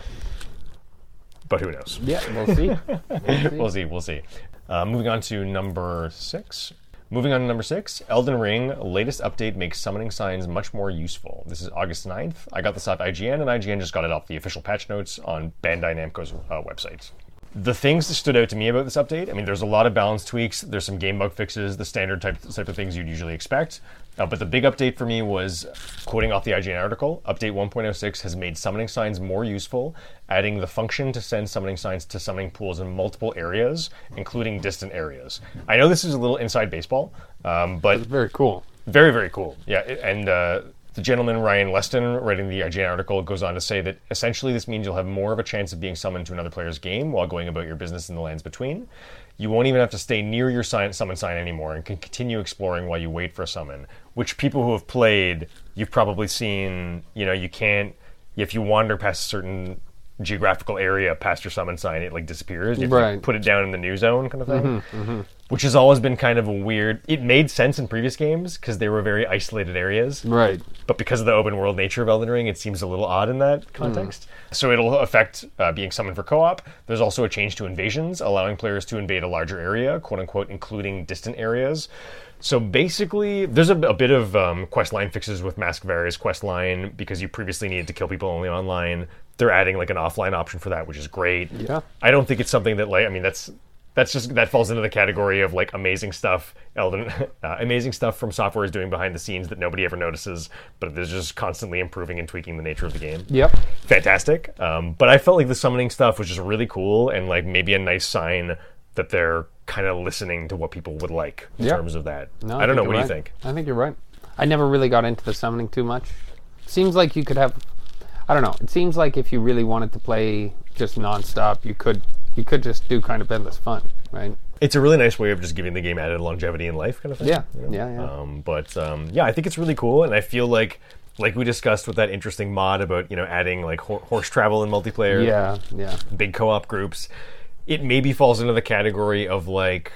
But who knows? yeah, we'll see. (laughs) We'll see. We'll see. We'll see. Uh, moving on to number six. Moving on to number six, Elden Ring latest update makes summoning signs much more useful. This is August 9th. I got this off IGN, and IGN just got it off the official patch notes on Bandai Namco's uh, website. The things that stood out to me about this update, I mean, there's a lot of balance tweaks. There's some game bug fixes, the standard type type of things you'd usually expect. Uh, but the big update for me was, quoting off the IGN article, Update 1.06 has made summoning signs more useful, adding the function to send summoning signs to summoning pools in multiple areas, including distant areas. I know this is a little inside baseball, um, but Very cool. very, very cool. Yeah, and uh, the gentleman Ryan Leston, writing the IGN article, goes on to say that essentially this means you'll have more of a chance of being summoned to another player's game while going about your business in the lands between. You won't even have to stay near your sign, summon sign anymore and can continue exploring while you wait for a summon. Which people who have played, you've probably seen. You know, you can't if you wander past a certain geographical area past your summon sign, it like disappears. You Right. put it down in the new zone, kind of thing mm-hmm, mm-hmm. Which has always been kind of a weird. It made sense in previous games because they were very isolated areas, Right. but because of the open world nature of Elden Ring, it seems a little odd in that context. So it'll affect uh, being summoned for co-op. There's also a change to invasions, allowing players to invade a larger area, quote unquote, including distant areas. So basically, there's a, a bit of um, quest line fixes with Mask Varré quest line because you previously needed to kill people only online. They're adding like an offline option for that, which is great. Yeah. I don't think it's something that like I mean that's that's just that falls into the category of like amazing stuff Elden (laughs) uh, amazing stuff From Software is doing behind the scenes that nobody ever notices, but they're just constantly improving and tweaking the nature of the game. Yep. Fantastic. Um, but I felt like the summoning stuff was just really cool and like maybe a nice sign that they're kind of listening to what people would like in Yeah. terms of that. No, I don't know. What do you're you right. think? I think you're right. I never really got into the summoning too much. Seems like you could have. I don't know. It seems like if you really wanted to play just nonstop, you could. You could just do kind of endless fun, right? It's a really nice way of just giving the game added longevity in life, kind of thing. Yeah, you know? yeah, yeah. Um, but um, yeah, I think it's really cool, and I feel like, like we discussed with that interesting mod about you know adding like hor- horse travel in multiplayer, Yeah, yeah, big co-op groups. It maybe falls into the category of like,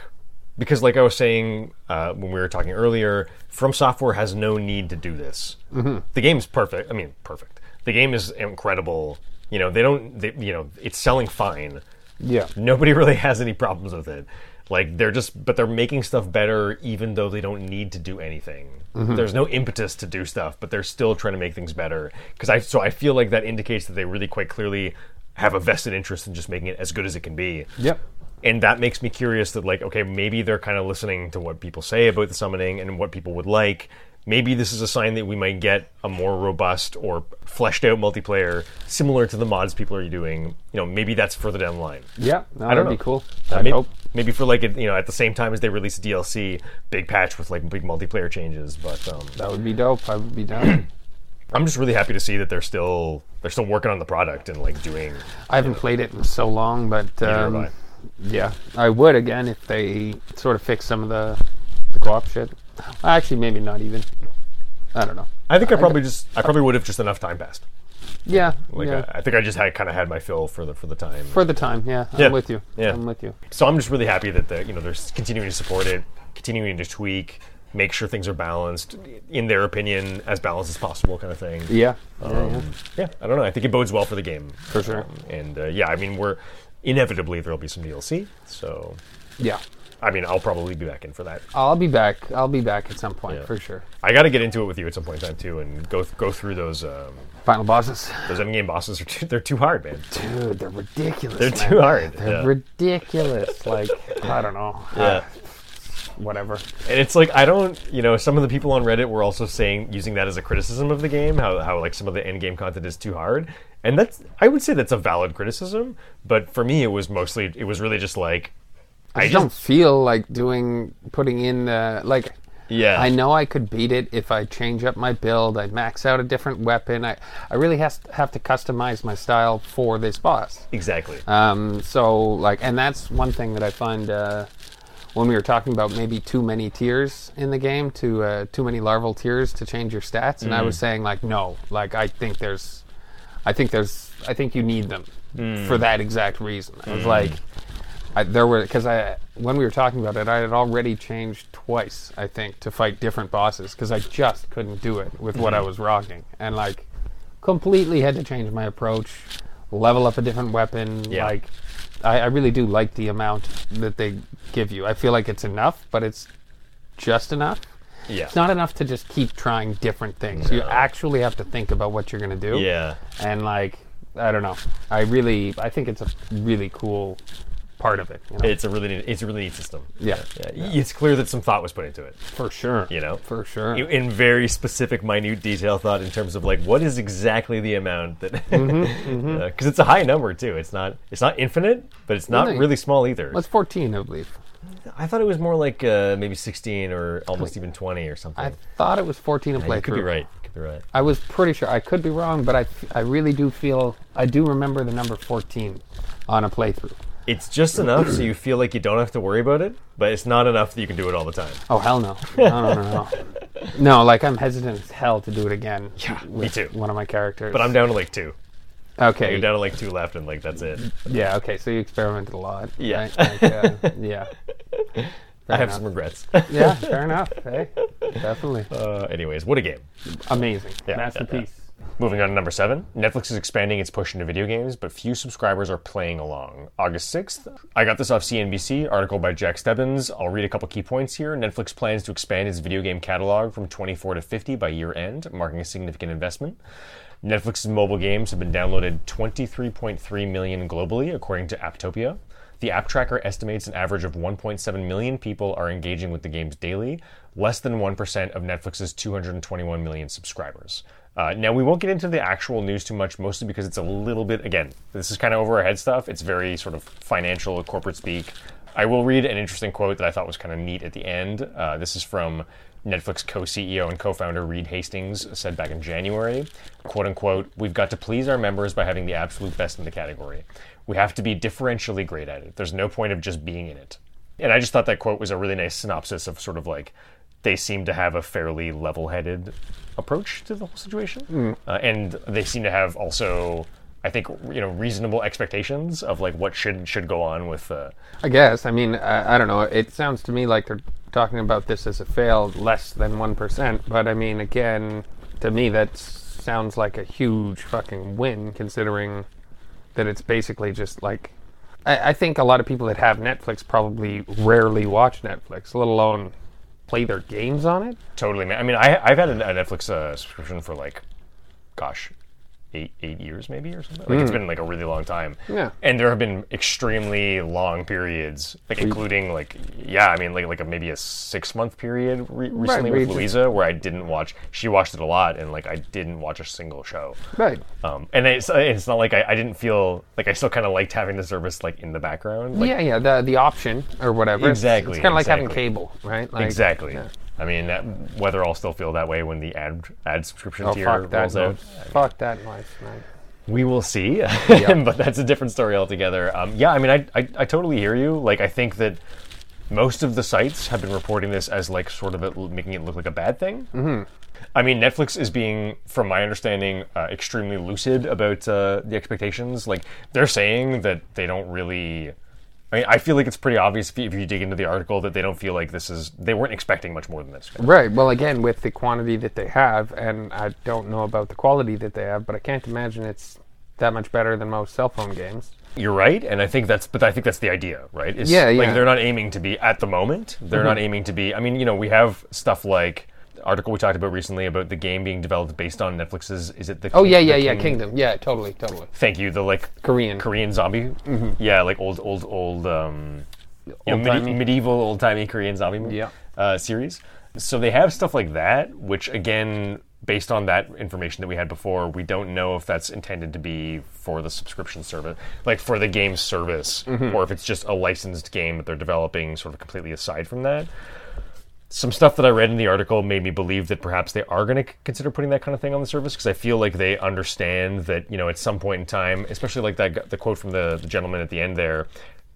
because like I was saying uh, when we were talking earlier, From Software has no need to do this. Mm-hmm. The game's perfect. I mean, perfect. The game is incredible. You know, they don't. They, you know, it's selling fine yeah. nobody (laughs) really has any problems with it. Like they're just but they're making stuff better even though they don't need to do anything. Mm-hmm. There's no impetus to do stuff but they're still trying to make things better. Because i so i feel like that indicates that they really quite clearly have a vested interest in just making it as good as it can be. Yep. and that makes me curious that like okay maybe they're kind of listening to what people say about the summoning and what people would like maybe this is a sign that we might get a more robust or fleshed out multiplayer similar to the mods people are doing you know maybe that's further down the line Yeah. No, I don't that'd know. be cool. Uh, I'd maybe, hope. maybe for like a, you know at the same time as they release a DLC, big patch with like big multiplayer changes. But um, That would be dope. I would be down. (clears throat) I'm just really happy to see that they're still they're still working on the product and like doing. I haven't played it in so long, but um, I. yeah, I would again if they sort of fix some of the the co-op shit. Actually, maybe not even. I don't know. I think I probably just I probably would have just enough time passed. Yeah, Like yeah. I, I think I just had kind of had my fill for the for the time. For the time, yeah, Yeah. I'm with you. Yeah. I'm with you. so I'm just really happy that the you know they're continuing to support it, continuing to tweak, make sure things are balanced in their opinion as balanced as possible, kind of thing. Yeah, yeah, yeah. Um, yeah, I don't know. I think it bodes well for the game. For sure. Um, and uh, yeah, I mean, we're inevitably there'll be some DLC. So, yeah. I mean, I'll probably be back in for that. I'll be back. I'll be back at some point Yeah. for sure. I got to get into it with you at some point in time too, and go th- go through those um, Final bosses, those endgame bosses. Are too, they're too hard, man. dude, they're ridiculous. They're man. too hard. They're yeah. ridiculous. Like I don't know. Yeah. Uh, whatever. And it's like I don't, you know, some of the people on Reddit were also saying using that as a criticism of the game, how how like some of the end game content is too hard. And that's I would say that's a valid criticism, but for me it was mostly it was really just like I just don't feel like doing putting in the like Yeah. I know I could beat it if I change up my build. I max out a different weapon. I, I really has have to customize my style for this boss. Exactly. Um, so like, and that's one thing that I find uh, when we were talking about maybe too many tears in the game, too uh, too many larval tears to change your stats, and I was saying like, no, like I think there's, I think there's, I think you need them for that exact reason. I was like, I, there were because I when we were talking about it, I had already changed twice, I think, to fight different bosses because I just couldn't do it with what I mm-hmm. was rocking, and like completely had to change my approach, level up a different weapon. Yeah. Like, I, I really do like the amount that they give you. I feel like it's enough, but it's just enough. yeah. It's not enough to just keep trying different things. You actually have to think about what you're going to do. yeah. And like, I don't know. I really, I think it's a really cool part of it. You know? It's a really neat, it's a really neat system. Yeah. Yeah. It's clear that some thought was put into it. for sure. You know? For sure. in very specific, minute detail thought in terms of like what is exactly the amount that because Mm-hmm, (laughs) it's a high number too. It's not it's not infinite, but it's not Really? really small either. It's 14, I believe. I thought it was more like uh, maybe sixteen or almost even twenty or something. I thought it was 14 a Yeah, playthrough. you could be right. You could be right. I was pretty sure. I could be wrong, but I, I really do feel I do remember the number 14 on a playthrough. It's just enough so you feel like you don't have to worry about it, but it's not enough that you can do it all the time. Oh hell no! No no no no. (laughs) no, like I'm hesitant as hell to do it again. Yeah, me too. One of my characters. But I'm down to like two. okay. You're down to like two left, and like that's it. Yeah. Okay. So you experimented a lot. Yeah. right? Like, uh, (laughs) yeah. I have enough. some regrets. Yeah. Fair enough. Hey, definitely (laughs) uh, anyways, what a game. amazing. yeah, Masterpiece. Moving on to number seven, Netflix is expanding its push into video games, but few subscribers are playing along. August 6th, I got this off CNBC, article by Jack Stebbins. I'll read a couple key points here. Netflix plans to expand its video game catalog from 24 to 50 by year end, marking a significant investment. Netflix's mobile games have been downloaded 23.3 million globally, according to Apptopia. The app tracker estimates an average of 1.7 million people are engaging with the games daily, less than 1% of Netflix's 221 million subscribers. Uh, now, we won't get into the actual news too much, mostly because it's a little bit, again, this is kind of over our head stuff. It's very sort of financial, corporate speak. I will read an interesting quote that I thought was kind of neat at the end. Uh, this is from Netflix co CEO and co founder Reed Hastings, said back in January quote unquote, we've got to please our members by having the absolute best in the category. We have to be differentially great at it. There's no point of just being in it. And I just thought that quote was a really nice synopsis of sort of like they seem to have a fairly level headed approach to the whole situation. Uh, and they seem to have also. I think you know reasonable expectations of like what should should go on with uh, I guess. I mean, I, I don't know. It sounds to me like they're talking about this as a fail less than 1%. But I mean, again, to me, that sounds like a huge fucking win considering that it's basically just like. I think a lot of people that have Netflix probably rarely watch Netflix, let alone play their games on it. Totally, man. I mean, I, I've had a, Netflix uh, subscription for like, gosh, eight eight years maybe or something. Like it's been like a really long time. Hmm. Yeah. And there have been extremely long periods, like including like yeah, I mean like like a, maybe a six month period re- recently where with Louisa where I didn't watch. She watched it a lot, and like I didn't watch a single show. Right. Um, and it's it's not like I, I didn't feel like I still kind of liked having the service like in the background. Like, yeah, yeah, the the option or whatever. Exactly, It's, kind of like having cable, right? Like, Exactly. yeah. I mean, that, whether I'll still feel that way when the ad ad subscription Oh tier fuck that rolls out, noise. Fuck that noise, man. we will see. (laughs) but that's a different story altogether. Um, yeah, I mean, I, I I totally hear you. Like, I think that most of the sites have been reporting this as like sort of a, making it look like a bad thing. Mm-hmm. I mean, Netflix is being, from my understanding, uh, extremely lucid about uh, the expectations. Like, they're saying that they don't really. I mean, I feel like it's pretty obvious if you, if you dig into the article that they don't feel like this is. They weren't expecting much more than this. Right. Well, again, with the quantity that they have, and I don't know about the quality that they have, but I can't imagine it's that much better than most cell phone games. You're right, and I think that's, but I think that's the idea, right? Is, Yeah, yeah. Mm-hmm. they're not aiming to be at the moment. They're not aiming to be. I mean, you know, we have stuff like article we talked about recently about the game being developed based on Netflix's. Is it the? Oh yeah, yeah, yeah. King- Kingdom. Yeah, totally, totally. Thank you. The like Korean. Korean zombie. Yeah, like old, old, old. Um, you know, medi- medieval, old timey Korean zombie movie, Yeah. uh, series. So they have stuff like that, which again, based on that information that we had before, we don't know if that's intended to be for the subscription service, like for the game service, Mm-hmm. or if it's just a licensed game that they're developing, sort of completely aside from that. Some stuff that I read in the article made me believe that perhaps they are going to consider putting that kind of thing on the service because I feel like they understand that you know at some point in time, especially like that the quote from the, the gentleman at the end there.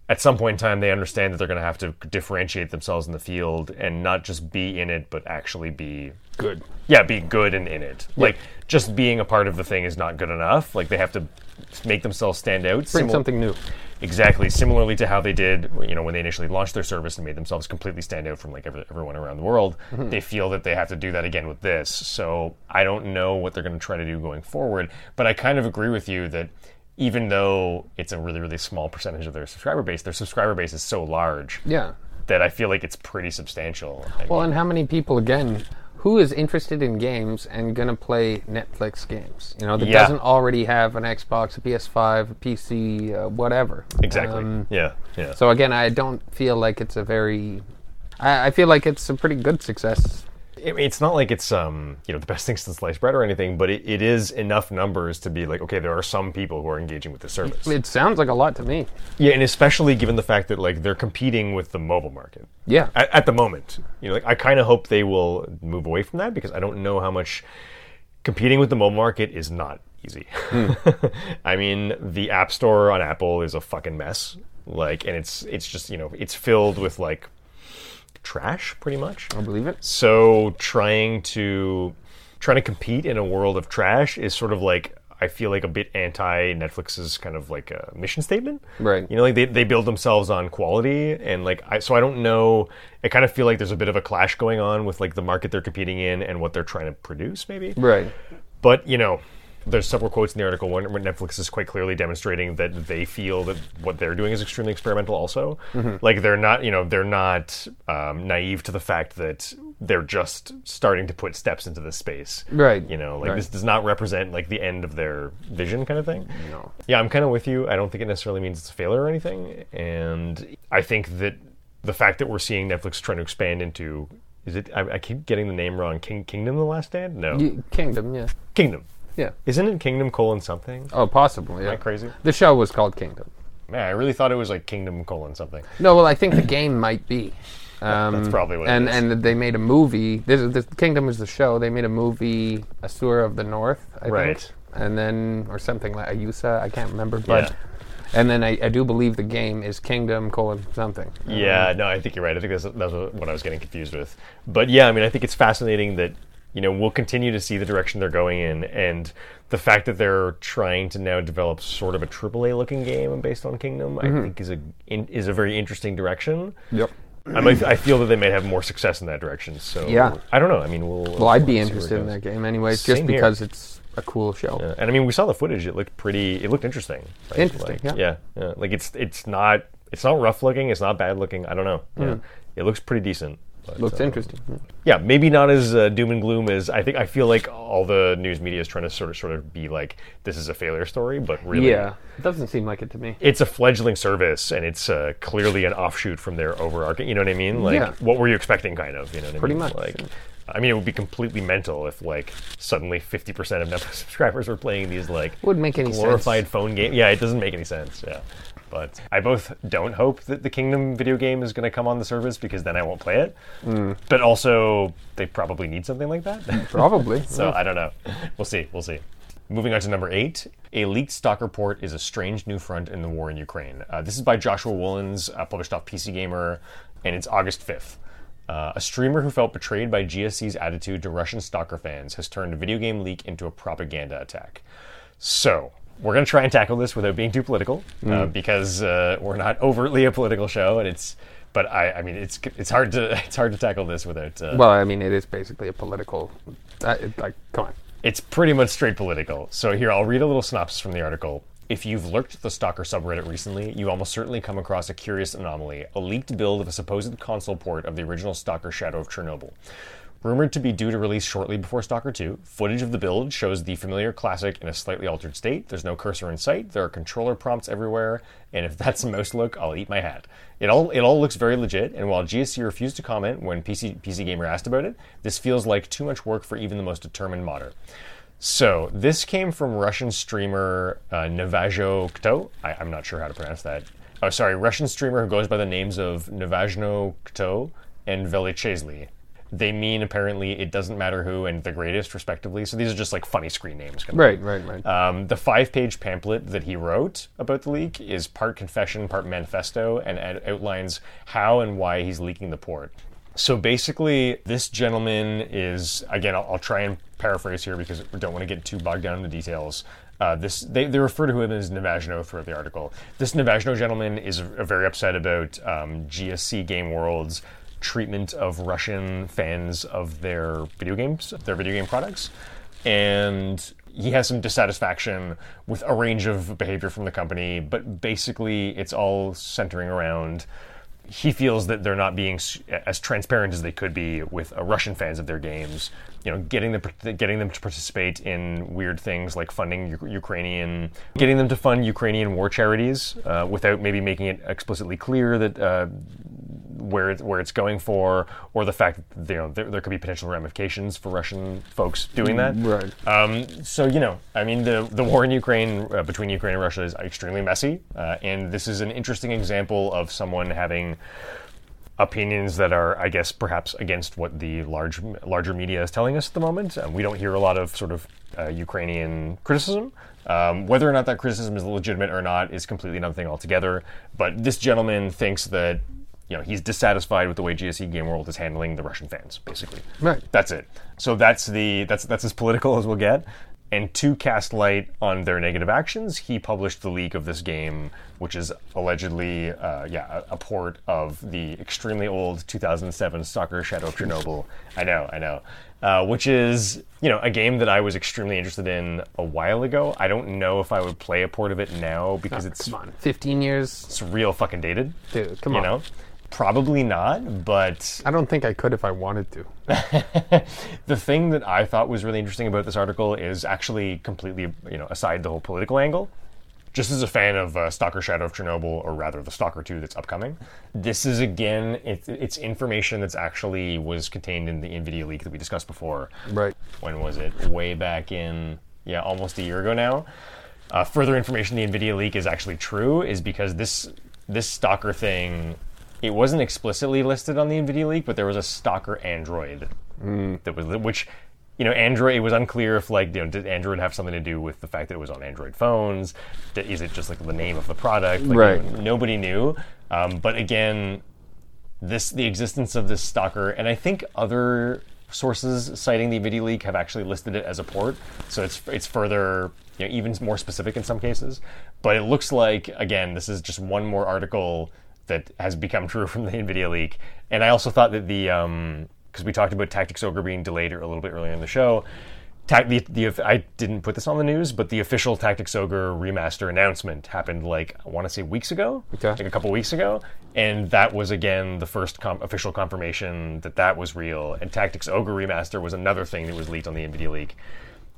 At some point in time, they understand that they're going to have to differentiate themselves in the field and not just be in it, but actually be Good. yeah, be good and in it. Like just being a part of the thing is not good enough. Like they have to make themselves stand out. Bring Simil- something new. Exactly, similarly to how they did, you know, when they initially launched their service and made themselves completely stand out from like every, everyone around the world. Mm-hmm. They feel that they have to do that again with this. So I don't know what they're going to try to do going forward. But I kind of agree with you that even though it's a really really small percentage of their subscriber base, their subscriber base is so large Yeah. that I feel like it's pretty substantial. I Well, mean, and how many people again? Who is interested in games and gonna play Netflix games? You know, that Yeah. doesn't already have an Xbox, a PS5, a PC, uh, whatever. exactly. Um, yeah, yeah. so again, I don't feel like it's a very. I, I feel like it's a pretty good success. It's not like it's um you know the best thing since sliced bread or anything, but it, it is enough numbers to be like okay, there are some people who are engaging with the service. It sounds like a lot to me. Yeah, and especially given the fact that like they're competing with the mobile market Yeah. at, at the moment. You know, like I kind of hope they will move away from that because I don't know how much competing with the mobile market is not easy. (laughs) I mean, the App Store on Apple is a fucking mess. Like, and it's it's just you know it's filled with like trash pretty much. I believe it. So trying to trying to compete in a world of trash is sort of like I feel like a bit anti Netflix's kind of like a mission statement. Right. You know, like they, they build themselves on quality and like I so I don't know I kind of feel like there's a bit of a clash going on with like the market they're competing in and what they're trying to produce maybe. Right. But you know, there's several quotes in the article where where Netflix is quite clearly demonstrating that they feel that what they're doing is extremely experimental. Also, like they're not, you know, they're not um, naive to the fact that they're just starting to put steps into this space. Right. You know, like Right. this does not represent like the end of their vision, kind of thing. No. Yeah, I'm kind of with you. I don't think it necessarily means it's a failure or anything, and I think that the fact that we're seeing Netflix trying to expand into is it? I, I keep getting the name wrong. King Kingdom, the Last Stand? No, Kingdom. Yeah. Kingdom. Yeah. Isn't it Kingdom colon something? Oh, possibly. Yeah. Am I crazy? The show was called Kingdom. Man, I really thought it was like Kingdom colon something. No, well, I think the game might be. Um, That's probably what and is. and they made a movie. This is the Kingdom is the show. They made a movie, Asura of the North, I Right. think, and then or something like Ayusa. I can't remember, but Yeah. and then I, I do believe the game is Kingdom colon something. Yeah, no, I think you're right. I think that's, that's what I was getting confused with. But yeah, I mean, I think it's fascinating that you know we'll continue to see the direction they're going in, and the fact that they're trying to now develop sort of a AAA looking game based on Kingdom, I mm-hmm. think is a in, is a very interesting direction. Yep. I might, I feel that they might have more success in that direction. So Yeah. I don't know. I mean, we'll. Well, I'd be see where it interested in that game anyways, Same just here. because it's a cool show. Yeah, and I mean, we saw the footage. It looked pretty. It looked interesting. right? Interesting, Like, yeah. yeah, yeah. Like it's it's not it's not rough looking. It's not bad looking. I don't know. Mm. Yeah, it looks pretty decent. But. Looks uh, interesting. Yeah. Yeah, maybe not as uh, doom and gloom as I think. I feel like all the news media is trying to sort of sort of be like this is a failure story, but really, Yeah, it doesn't seem like it to me. it's a fledgling service, and it's uh, clearly an offshoot from their overarching. You know what I mean? Like, Yeah. what were you expecting? Kind of. You know what I Pretty mean? much, Like, yeah. I mean, it would be completely mental if like suddenly fifty percent of Netflix (laughs) subscribers were playing these like Wouldn't make any glorified sense. phone game. Yeah, it doesn't make any sense. Yeah. But I both don't hope that the Kingdom video game is going to come on the service because then I won't play it. Mm. But also, they probably need something like that. (laughs) Probably. so I don't know. We'll see. We'll see. Moving on to number eight. A leaked Stalker port is a strange new front in the war in Ukraine. Uh, this is by Joshua Wolens, uh, published off PC Gamer, and it's August 5th. Uh, a streamer who felt betrayed by GSC's attitude to Russian stalker fans has turned a video game leak into a propaganda attack. So, we're going to try and tackle this without being too political, uh, because uh, we're not overtly a political show, and it's. But I, I mean, it's it's hard to (laughs) it's hard to tackle this without. Uh, Well, I mean, it is basically a political. Uh, it- like, come on. it's pretty much straight political. So here, I'll read a little synopsis from the article. If you've lurked the Stalker subreddit recently, you almost certainly come across a curious anomaly a leaked build of a supposed console port of the original Stalker Shadow of Chernobyl. Rumored to be due to release shortly before Stalker 2, footage of the build shows the familiar classic in a slightly altered state. There's no cursor in sight, there are controller prompts everywhere, and if (laughs) that's a mouse look, I'll eat my hat. It all it all looks very legit, and while GSC refused to comment when PC, PC Gamer asked about it, this feels like too much work for even the most determined modder. So this came from Russian streamer uh, Navajo Kto. I, I'm not sure how to pronounce that. Oh, sorry, Russian streamer who goes by the names of Navajno Kto and Velichesly. They mean apparently it doesn't matter who and the greatest, respectively. So these are just like funny screen names. kind of Right, right, right. um, the five page pamphlet that he wrote about the leak is part confession, part manifesto, and ad- outlines how and why he's leaking the port. So basically, this gentleman is, again, I'll, I'll try and paraphrase here because we don't want to get too bogged down in the details. Uh, this they, they refer to him as Navagino throughout the article. This Navagino gentleman is very upset about um, GSC Game World's treatment of Russian fans of their video games, their video game products and he has some dissatisfaction with a range of behavior from the company, but basically it's all centering around he feels that they're not being as transparent as they could be with uh, Russian fans of their games. You know, getting them getting them to participate in weird things like funding U- Ukrainian, getting them to fund Ukrainian war charities uh, without maybe making it explicitly clear that uh, where it, where it's going for, or the fact that you know there, there could be potential ramifications for Russian folks doing that. Right. Um, so you know, I mean, the the war in Ukraine uh, between Ukraine and Russia is extremely messy, uh, and this is an interesting example of someone having opinions that are, I guess, perhaps against what the large larger media is telling us at the moment. Um, we don't hear a lot of sort of uh, Ukrainian criticism. Um, whether or not that criticism is legitimate or not is completely another thing altogether. But this gentleman thinks that you know he's dissatisfied with the way GSC Game World is handling the Russian fans, basically. Right. That's it. So that's the that's that's as political as we'll get. And to cast light on their negative actions, he published the leak of this game, which is allegedly, uh, yeah, a, a port of the extremely old 2007 Stalker Shadow of Chernobyl. I know, I know. Uh, which is, you know, a game that I was extremely interested in a while ago. I don't know if I would play a port of it now because it's Come on, 15 years? it's real fucking dated. Dude, come you on. know, probably not, but I don't think I could if I wanted to. (laughs) the thing that I thought was really interesting about this article is actually completely, you know, aside the whole political angle. Just as a fan of uh, Stalker Shadow of Chernobyl, or rather the Stalker 2 that's upcoming, this is again, it, it's information that's actually was contained in the NVIDIA leak that we discussed before. Right. When was it? Way back in, yeah, almost a year ago now. Uh, further information the NVIDIA leak is actually true is because this this Stalker thing, it wasn't explicitly listed on the NVIDIA leak, but there was a Stalker Android that was which you know android it was unclear if like you know did android have something to do with the fact that it was on android phones? Is it just like the name of the product? Like, Right. you know, nobody knew. Um, but again this the existence of this stalker and i think other sources citing the NVIDIA leak have actually listed it as a port. So it's it's further you know, even more specific in some cases. But it looks like again this is just one more article that has become true (laughs) from the nvidia leak and i also thought that the um because we talked about tactics ogre being delayed a little bit earlier in the show Ta- the, the I didn't put this on the news, but the official Tactics Ogre remaster announcement happened like I want to say weeks ago, Okay. like a couple weeks ago, and that was again the first com- official confirmation that that was real. And Tactics Ogre remaster was another thing that was leaked on the Nvidia leak.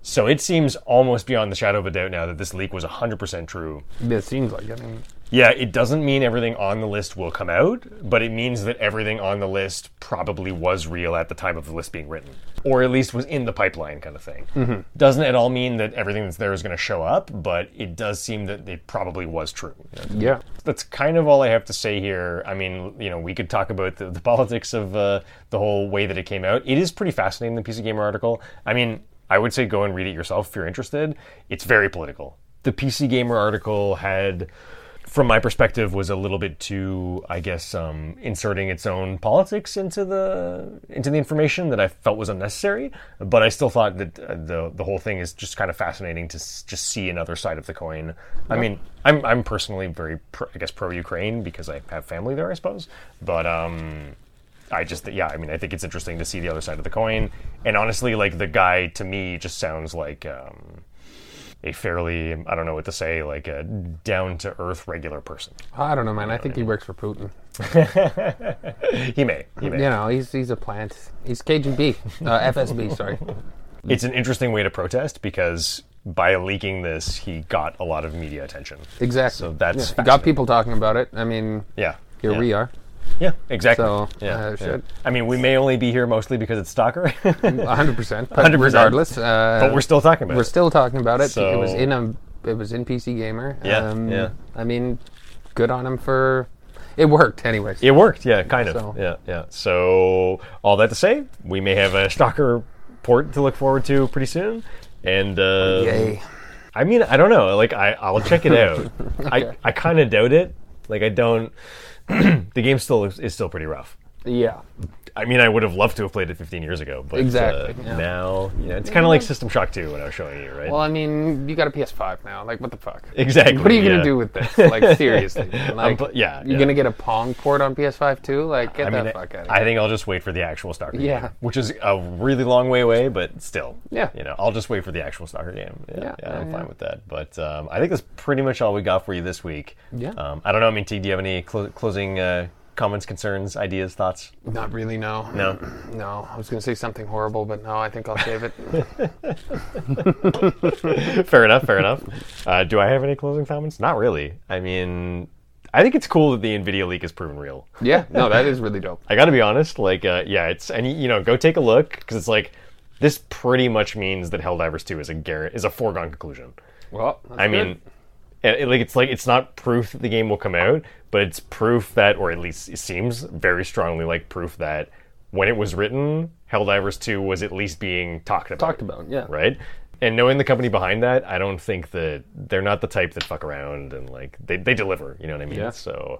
So it seems almost beyond the shadow of a doubt now that this leak was 100% true. It seems like. I mean, Yeah, it doesn't mean everything on the list will come out, but it means that everything on the list probably was real at the time of the list being written, or at least was in the pipeline, kind of thing. Doesn't at all mean that everything that's there is going to show up, but it does seem that it probably was true. yeah. That's kind of all I have to say here. I mean, you know, we could talk about the, the politics of uh, the whole way that it came out. It is pretty fascinating, the PC Gamer article. I mean, I would say go and read it yourself if you're interested. It's very political. The PC Gamer article had, from my perspective, was a little bit too, I guess, um, inserting its own politics into the into the information that I felt was unnecessary. But I still thought that uh, the the whole thing is just kind of fascinating to s- just see another side of the coin. I mean, I'm I'm personally very, pro, I guess, pro Ukraine because I have family there, I suppose. But um, I just, yeah, I mean, I think it's interesting to see the other side of the coin. And honestly, like the guy to me just sounds like um, a fairly, I don't know what to say, like a down to earth regular person. I don't know, man. I think he works for Putin. (laughs) He may, he may. You know, he's he's a plant. He's KGB, uh, FSB. Sorry. (laughs) It's an interesting way to protest because by leaking this, he got a lot of media attention. Exactly. So that's yeah. You got people talking about it. I mean, Yeah. here yeah. we are. Yeah, exactly. So, yeah, uh, yeah. I mean, we may only be here mostly because it's Stalker, 100%. (laughs) But 100%. regardless, uh, but we're still talking about we're it. still talking about it. it was in a it was in PC Gamer. Yeah, yeah. I mean, good on him for it worked, anyways. It worked, yeah, kind of. So- Yeah, yeah. So all that to say, we may have a Stalker port to look forward to pretty soon. And uh, Yay. I mean, I don't know. Like, I I'll check it out. (laughs) I I kind of doubt it. Like, I don't. (clears throat) the game still is, is still pretty rough. Yeah. I mean, I would have loved to have played it 15 years ago, but Exactly, uh, yeah. now you know it's kind of like System Shock 2 when I was showing you, right? Well, I mean, you got a PS5 now. Like, what the fuck? exactly. What are you yeah. gonna do with this? (laughs) Like, seriously? Like, pl- yeah, You're gonna get a Pong port on PS5 too? Like, get I mean, the fuck out of here. I think I'll just wait for the actual Stalker Yeah. game, which is a really long way away, but still. Yeah. You know, I'll just wait for the actual Stalker game. Yeah, I'm fine with that. But um, I think that's pretty much all we got for you this week. Yeah. Um, I don't know, I mean, T, do you have any clo- closing uh, comments, concerns, ideas, thoughts? Not really. No. No. (clears throat) No. I was gonna say something horrible, but no. I think I'll save it. (laughs) fair enough, fair enough. Uh, do I have any closing comments? Not really. I mean, I think it's cool that the NVIDIA leak is proven real. yeah. No, that is really dope. I got to be honest. Like, uh, yeah, it's and you know, go take a look because it's like this pretty much means that Helldivers Two is a gar- is a foregone conclusion. Well, that's I good. mean, it- like it's like it's not proof that the game will come out, but it's proof that, or at least it seems very strongly like proof that when it was written, Helldivers Two was at least being talked about. talked about. Yeah. right? And knowing the company behind that, I don't think that they're not the type that fuck around and like they, they deliver. You know what I mean? Yeah. So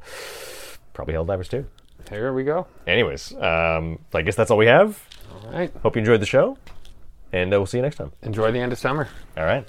probably Helldivers Two. Here we go. Anyways, um, I guess that's all we have. All right. Hope you enjoyed the show, and uh, we'll see you next time. Enjoy the end of summer. All right.